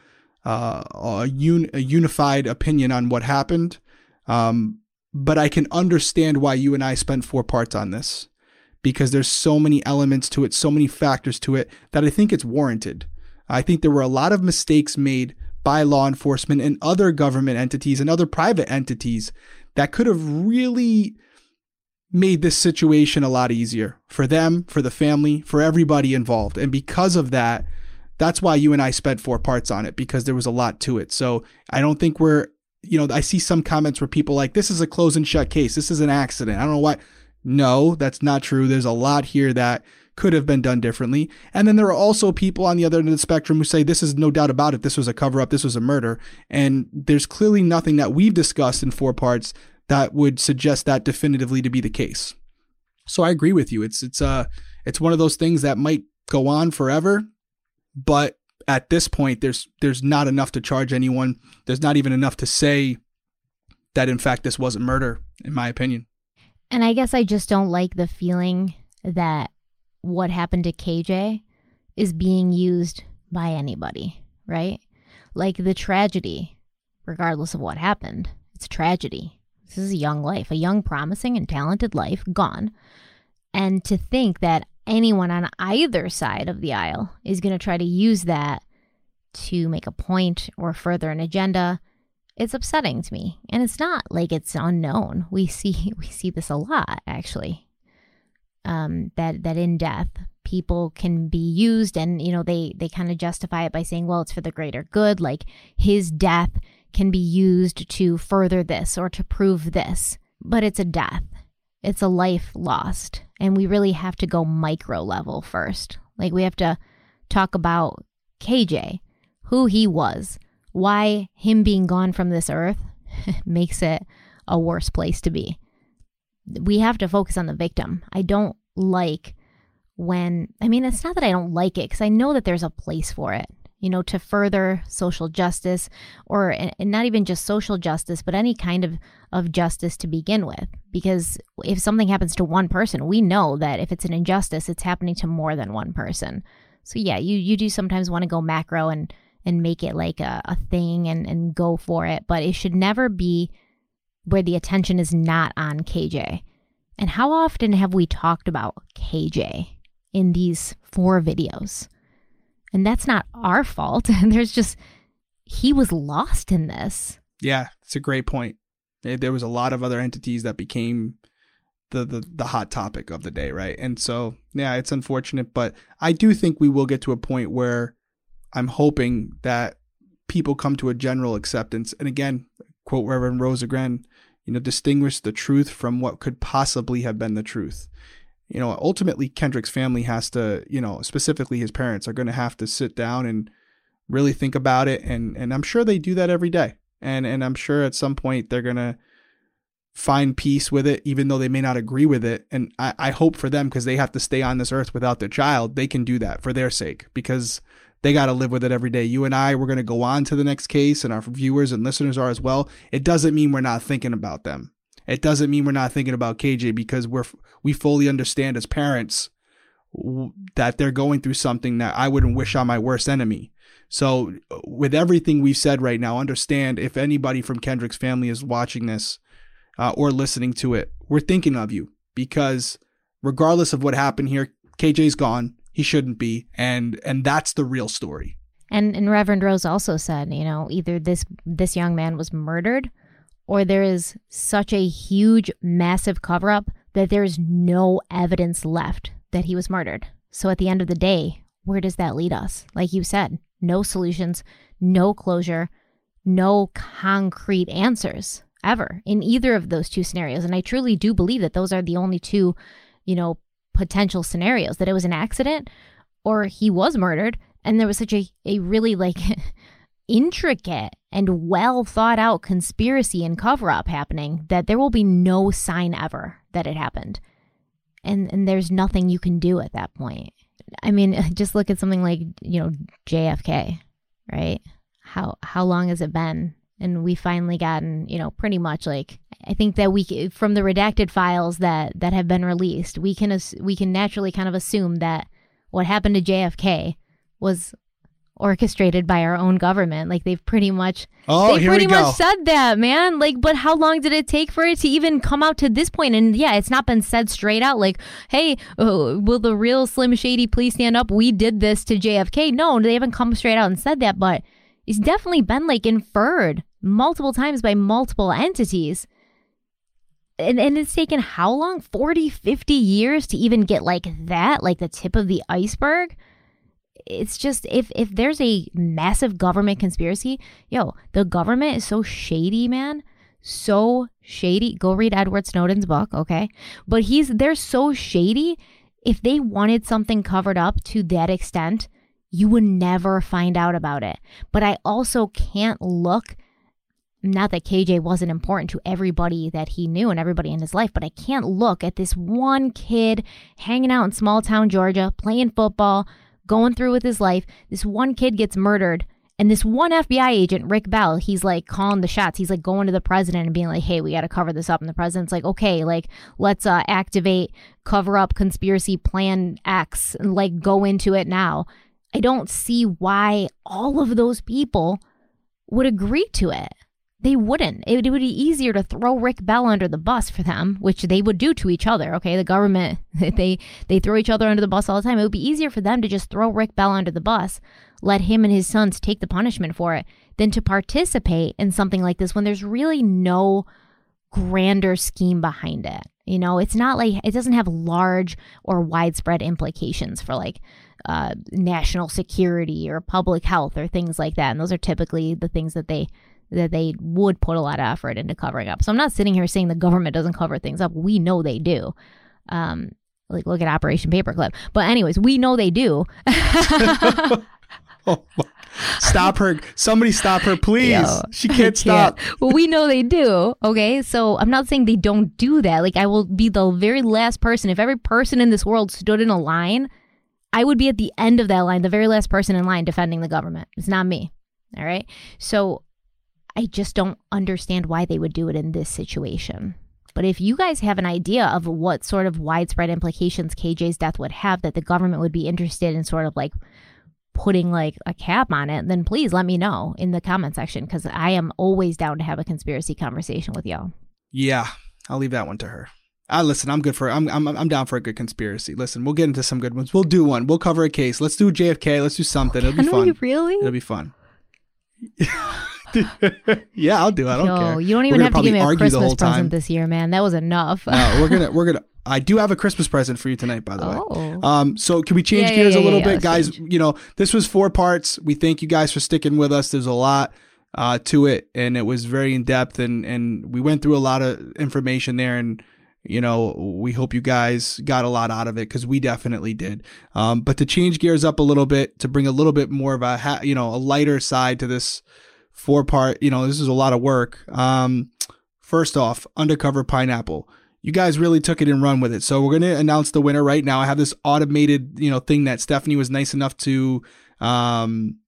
a, a, un, a, unified opinion on what happened. Um, but I can understand why you and I spent four parts on this because there's so many elements to it, so many factors to it that I think it's warranted. I think there were a lot of mistakes made by law enforcement and other government entities and other private entities that could have really made this situation a lot easier for them, for the family, for everybody involved. And because of that, that's why you and I spent four parts on it because there was a lot to it. So I don't think we're, you know, I see some comments where people like, this is a close and shut case. This is an accident. I don't know why. No, that's not true. There's a lot here that could have been done differently. And then there are also people on the other end of the spectrum who say this is no doubt about it. This was a cover up. This was a murder. And there's clearly nothing that we've discussed in four parts that would suggest that definitively to be the case. So I agree with you. It's it's uh it's one of those things that might go on forever, but at this point there's there's not enough to charge anyone. There's not even enough to say that in fact this wasn't murder in my opinion. And I guess I just don't like the feeling that what happened to KJ is being used by anybody, right? Like the tragedy, regardless of what happened, it's a tragedy. This is a young life, a young, promising, and talented life gone. And to think that anyone on either side of the aisle is going to try to use that to make a point or further an agenda it's upsetting to me and it's not like it's unknown we see <laughs> we see this a lot actually um, that that in death people can be used and you know they they kind of justify it by saying well it's for the greater good like his death can be used to further this or to prove this, but it's a death. It's a life lost. And we really have to go micro level first. Like we have to talk about KJ, who he was, why him being gone from this earth <laughs> makes it a worse place to be. We have to focus on the victim. I don't like when, I mean, it's not that I don't like it because I know that there's a place for it you know, to further social justice or not even just social justice, but any kind of, of justice to begin with. Because if something happens to one person, we know that if it's an injustice, it's happening to more than one person. So yeah, you, you do sometimes want to go macro and, and make it like a, a thing and, and go for it, but it should never be where the attention is not on KJ. And how often have we talked about KJ in these four videos? And that's not our fault. And <laughs> there's just, he was lost in this. Yeah, it's a great point. Eh, there was a lot of other entities that became the, the the hot topic of the day, right? And so, yeah, it's unfortunate, but I do think we will get to a point where I'm hoping that people come to a general acceptance. And again, quote Reverend Rosa Rosengren, you know, distinguish the truth from what could possibly have been the truth you know, ultimately Kendrick's family has to, you know, specifically his parents are going to have to sit down and really think about it and and I'm sure they do that every day. And and I'm sure at some point they're going to find peace with it even though they may not agree with it. And I, I hope for them because they have to stay on this earth without their child they can do that for their sake because they got to live with it every day. You and i we're going to go on to the next case and our viewers and listeners are as well. It doesn't mean we're not thinking about them it doesn't mean we're not thinking about KJ because we're we fully understand as parents that they're going through something that I wouldn't wish on my worst enemy. So, with everything we've said right now, understand if anybody from Kendrick's family is watching this uh, or listening to it, we're thinking of you because regardless of what happened here, KJ's gone. He shouldn't be, and and that's the real story. And and Reverend Rose also said, you know, either this this young man was murdered or there is such a huge, massive cover up that there is no evidence left that he was murdered. So at the end of the day, where does that lead us? Like you said, no solutions, no closure, no concrete answers ever in either of those two scenarios. And I truly do believe that those are the only two, you know, potential scenarios that it was an accident or he was murdered and there was such a, a really like <laughs> intricate and well thought out conspiracy and cover up happening that there will be no sign ever that it happened. And and there's nothing you can do at that point. I mean, <laughs> just look at something like, you know, JFK, right? How how long has it been? And we finally gotten, you know, pretty much like I think that we from the redacted files that that have been released, we can we can naturally kind of assume that what happened to JFK was orchestrated by our own government. Like they've pretty much Oh, they pretty much said that, man. Like, but how long did it take for it to even come out to this point? And yeah, it's not been said straight out. Like, hey, uh, will the real Slim Shady please stand up? We did this to JFK. No, they haven't come straight out and said that, but it's definitely been like inferred multiple times by multiple entities. And, and it's taken how long 40 50 years to even get like that like the tip of the iceberg it's just if if there's a massive government conspiracy, yo, the government is so shady, man. So shady. Go read Edward Snowden's book, okay? But he's they're so shady. If they wanted something covered up to that extent, you would never find out about it. But I also can't look not that KJ wasn't important to everybody that he knew and everybody in his life, but I can't look at this one kid hanging out in small town Georgia, playing football, going through with his life. This one kid gets murdered. And this one FBI agent, Rick Bell, he's like calling the shots. He's like going to the president and being like, hey, we got to cover this up. And the president's like, okay, like, let's uh, activate, cover up conspiracy plan X and like go into it now. I don't see why all of those people would agree to it. They wouldn't. It, it would be easier to throw Rick Bell under the bus for them, which they would do to each other. Okay, the government <laughs> they they throw each other under the bus all the time. It would be easier for them to just throw Rick Bell under the bus, let him and his sons take the punishment for it, than to participate in something like this when there's really no grander scheme behind it. You know, it's not like it doesn't have large or widespread implications for like uh, national security or public health or things like that. And those are typically the things that they that they would put a lot of effort into covering up. So I'm not sitting here saying the government doesn't cover things up. We know they do. Um, like look at Operation Paperclip. But anyways, we know they do. <laughs> Oh, stop her! Somebody stop her, please. Yo, she I can't stop. well, we know they do. Okay. So I'm not saying they don't do that. Like, I will be the very last person. If every person in this world stood in a line, I would be at the end of that line, the very last person in line defending the government. It's not me. All right. So I just don't understand why they would do it in this situation. But if you guys have an idea of what sort of widespread implications KJ's death would have that the government would be interested in sort of like putting like a cap on it, then please let me know in the comment section because I am always down to have a conspiracy conversation with y'all. Yeah, I'll leave that one to her. Ah, listen, I'm good for. I'm I'm I'm down for a good conspiracy. Listen, we'll get into some good ones. We'll do one. We'll cover a case. Let's do JFK. Let's do something. It'll be Can we fun. really? It'll be fun. <laughs> yeah, I'll do. it. I don't Yo, care. you don't even have to give me a Christmas whole time. present this year, man. That was enough. No, we're gonna we're gonna. <laughs> I do have a Christmas present for you tonight, by the way. oh. Um, so can we change Yeah, gears yeah, a little yeah, yeah, bit, guys? change. You know, this was four parts. We thank you guys for sticking with us. There's a lot uh, to it, and it was very in depth, and and we went through a lot of information there, and you know, we hope you guys got a lot out of it because we definitely did. Um, but to change gears up a little bit, to bring a little bit more of a ha- you know a lighter side to this four part, you know, this is a lot of work. Um, first off, undercover pineapple you guys really took it and run with it. So we're going to announce the winner right now. I have this automated, you know, thing that Stephanie was nice enough to um,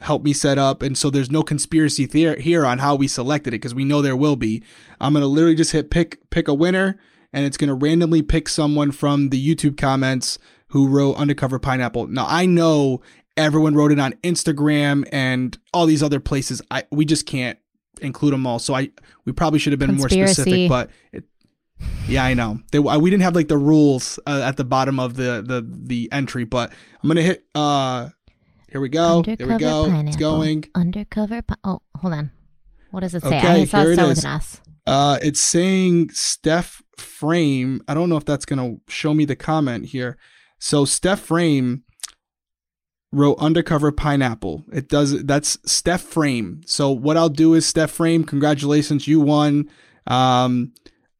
help me set up. And so there's no conspiracy here on how we selected it because we know there will be. I'm going to literally just hit pick pick a winner and it's going to randomly pick someone from the YouTube comments who wrote undercover pineapple. Now I know everyone wrote it on Instagram and all these other places. I we just can't include them all. So I we probably should have been more specific, but it, yeah, I know. They, we didn't have like the rules uh, at the bottom of the, the the entry, but I'm gonna hit. uh Here we go. There we Undercover go. It's going. Undercover. Pi- oh, hold on. What does it say? Okay, I saw here it it start with an S. Uh, it's saying Steph Frame. I don't know if that's gonna show me the comment here. So Steph Frame wrote undercover pineapple. It does. That's Steph Frame. So what I'll do is Steph Frame. Congratulations, you won. Um,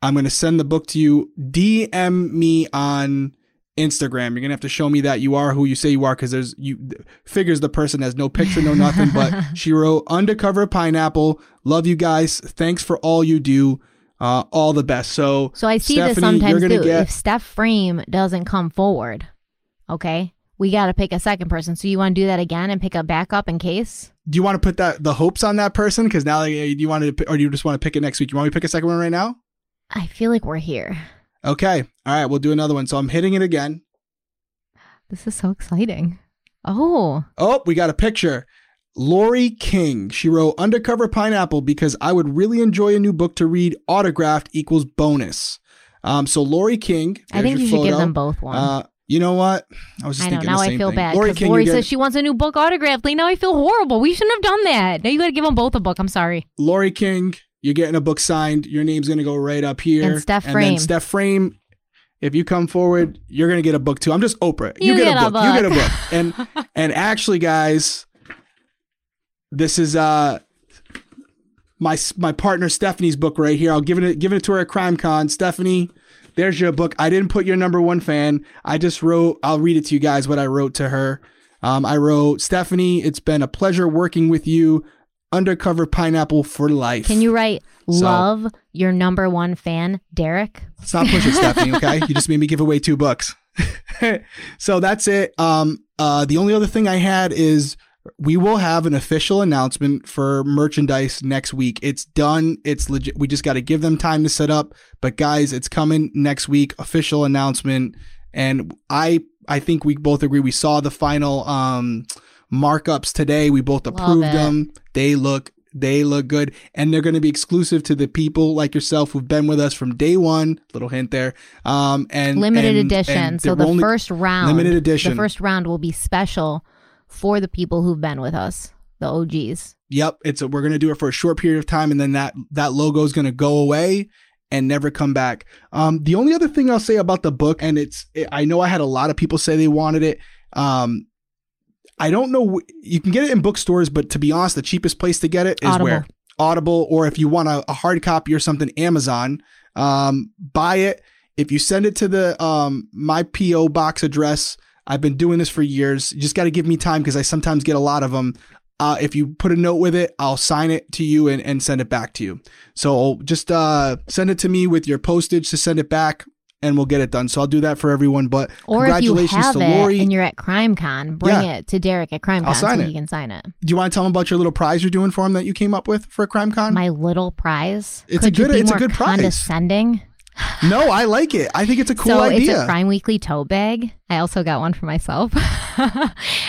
I'm gonna send the book to you. DM me on Instagram. You're gonna have to show me that you are who you say you are because there's you figures the person has no picture, no nothing. but <laughs> she wrote undercover pineapple. Love you guys. Thanks for all you do. Uh, all the best. So So I see Stephanie, this sometimes too. get- If Steph Frame doesn't come forward, okay, we got to pick a second person. So you want to do that again and pick a backup in case? Do you want to put that the hopes on that person? Because now like, do you want to, or do you just want to pick it next week? You want me to pick a second one right now? I feel like we're here. Okay. All right. We'll do another one. So I'm hitting it again. This is so exciting. Oh. Oh, we got a picture. Lori King. She wrote Undercover Pineapple because I would really enjoy a new book to read. Autographed equals bonus. Um, so Lori King. I think you should give them both one. Uh, you know what? I was just I know. thinking Now the I feel thing. bad. Lori King, Lori you says get, she wants a new book autographed. Like, now I feel horrible. We shouldn't have done that. Now you got to give them both a book. I'm sorry. Lori King, you're getting a book signed. Your name's gonna go right up here. And Steph Frame. Steph Frame. If you come forward, you're gonna get a book too. I'm just Oprah. You get, get a a book. You get a book. book. And <laughs> and actually, guys, this is uh my my partner Stephanie's book right here. I'll give it give it to her at Crime Con. Stephanie, there's your book. I didn't put your number one fan. I just wrote. I'll read it to you guys what I wrote to her. Um, I wrote Stephanie. It's been a pleasure working with you. Undercover pineapple for life. Can you write So- love your number one fan, Derek? Stop pushing, <laughs> Stephanie. Okay, you just made me give away two books. <laughs> so that's it. Um, uh, the only other thing I had is we will have an official announcement for merchandise next week. It's done. It's legit. We just got to give them time to set up. But guys, it's coming next week. Official announcement. And I, I think we both agree. We saw the final um, markups today. We both approved them. They look they look good, and they're going to be exclusive to the people like yourself who've been with us from day one. Little hint there. Um, and limited and- edition. and so the only- first round, limited edition. The first round will be special for the people who've been with us, the OGs. Yep, it's a, we're gonna do it for a short period of time, and then that that logo is gonna go away and never come back. Um, the only other thing I'll say about the book, and it's I know I had a lot of people say they wanted it. Um, I don't know. You can get it in bookstores, but to be honest, the cheapest place to get it is Audible. where Audible, or if you want a, a hard copy or something, Amazon. Um, buy it. If you send it to the um my PO box address, I've been doing this for years. You just got to give me time because I sometimes get a lot of them. Uh, if you put a note with it, I'll sign it to you and, and send it back to you. So just uh, send it to me with your postage to send it back, and we'll get it done. So I'll do that for everyone. But Or if you congratulations have to it Lori. and you're at CrimeCon, bring Yeah. it to Derek at CrimeCon I'll sign so it. he can sign it. do you want to tell them about your little prize you're doing for him that you came up with for a crime con? My little prize. It's a Could you good- it's a good prize. Condescending. No, I like it. I think it's a cool so idea. it's a Crime Weekly tote bag. I also got one for myself, <laughs>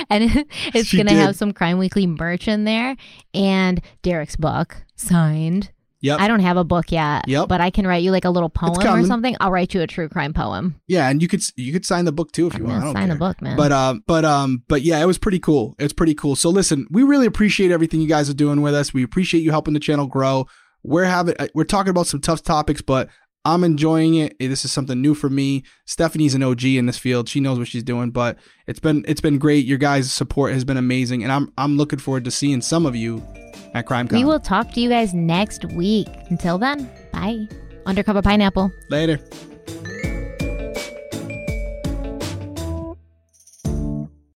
and it's gonna have some Crime Weekly merch in there and Derek's book signed. Yep. I don't have a book yet. Yep. But I can write you like a little poem or something. I'll write you a true crime poem. yeah, and you could you could sign the book too if you I'm want. I gonna don't sign care. the book, man. But um, but um, but yeah, it was pretty cool. It's pretty cool. So listen, we really appreciate everything you guys are doing with us. We appreciate you helping the channel grow. We're having uh, we're talking about some tough topics, but I'm enjoying it. This is something new for me. Stephanie's an OG in this field. She knows what she's doing, but it's been it's been great. Your guys' support has been amazing, and I'm I'm looking forward to seeing some of you at CrimeCon. we will talk to you guys next week. Until then, bye. Undercover Pineapple. later.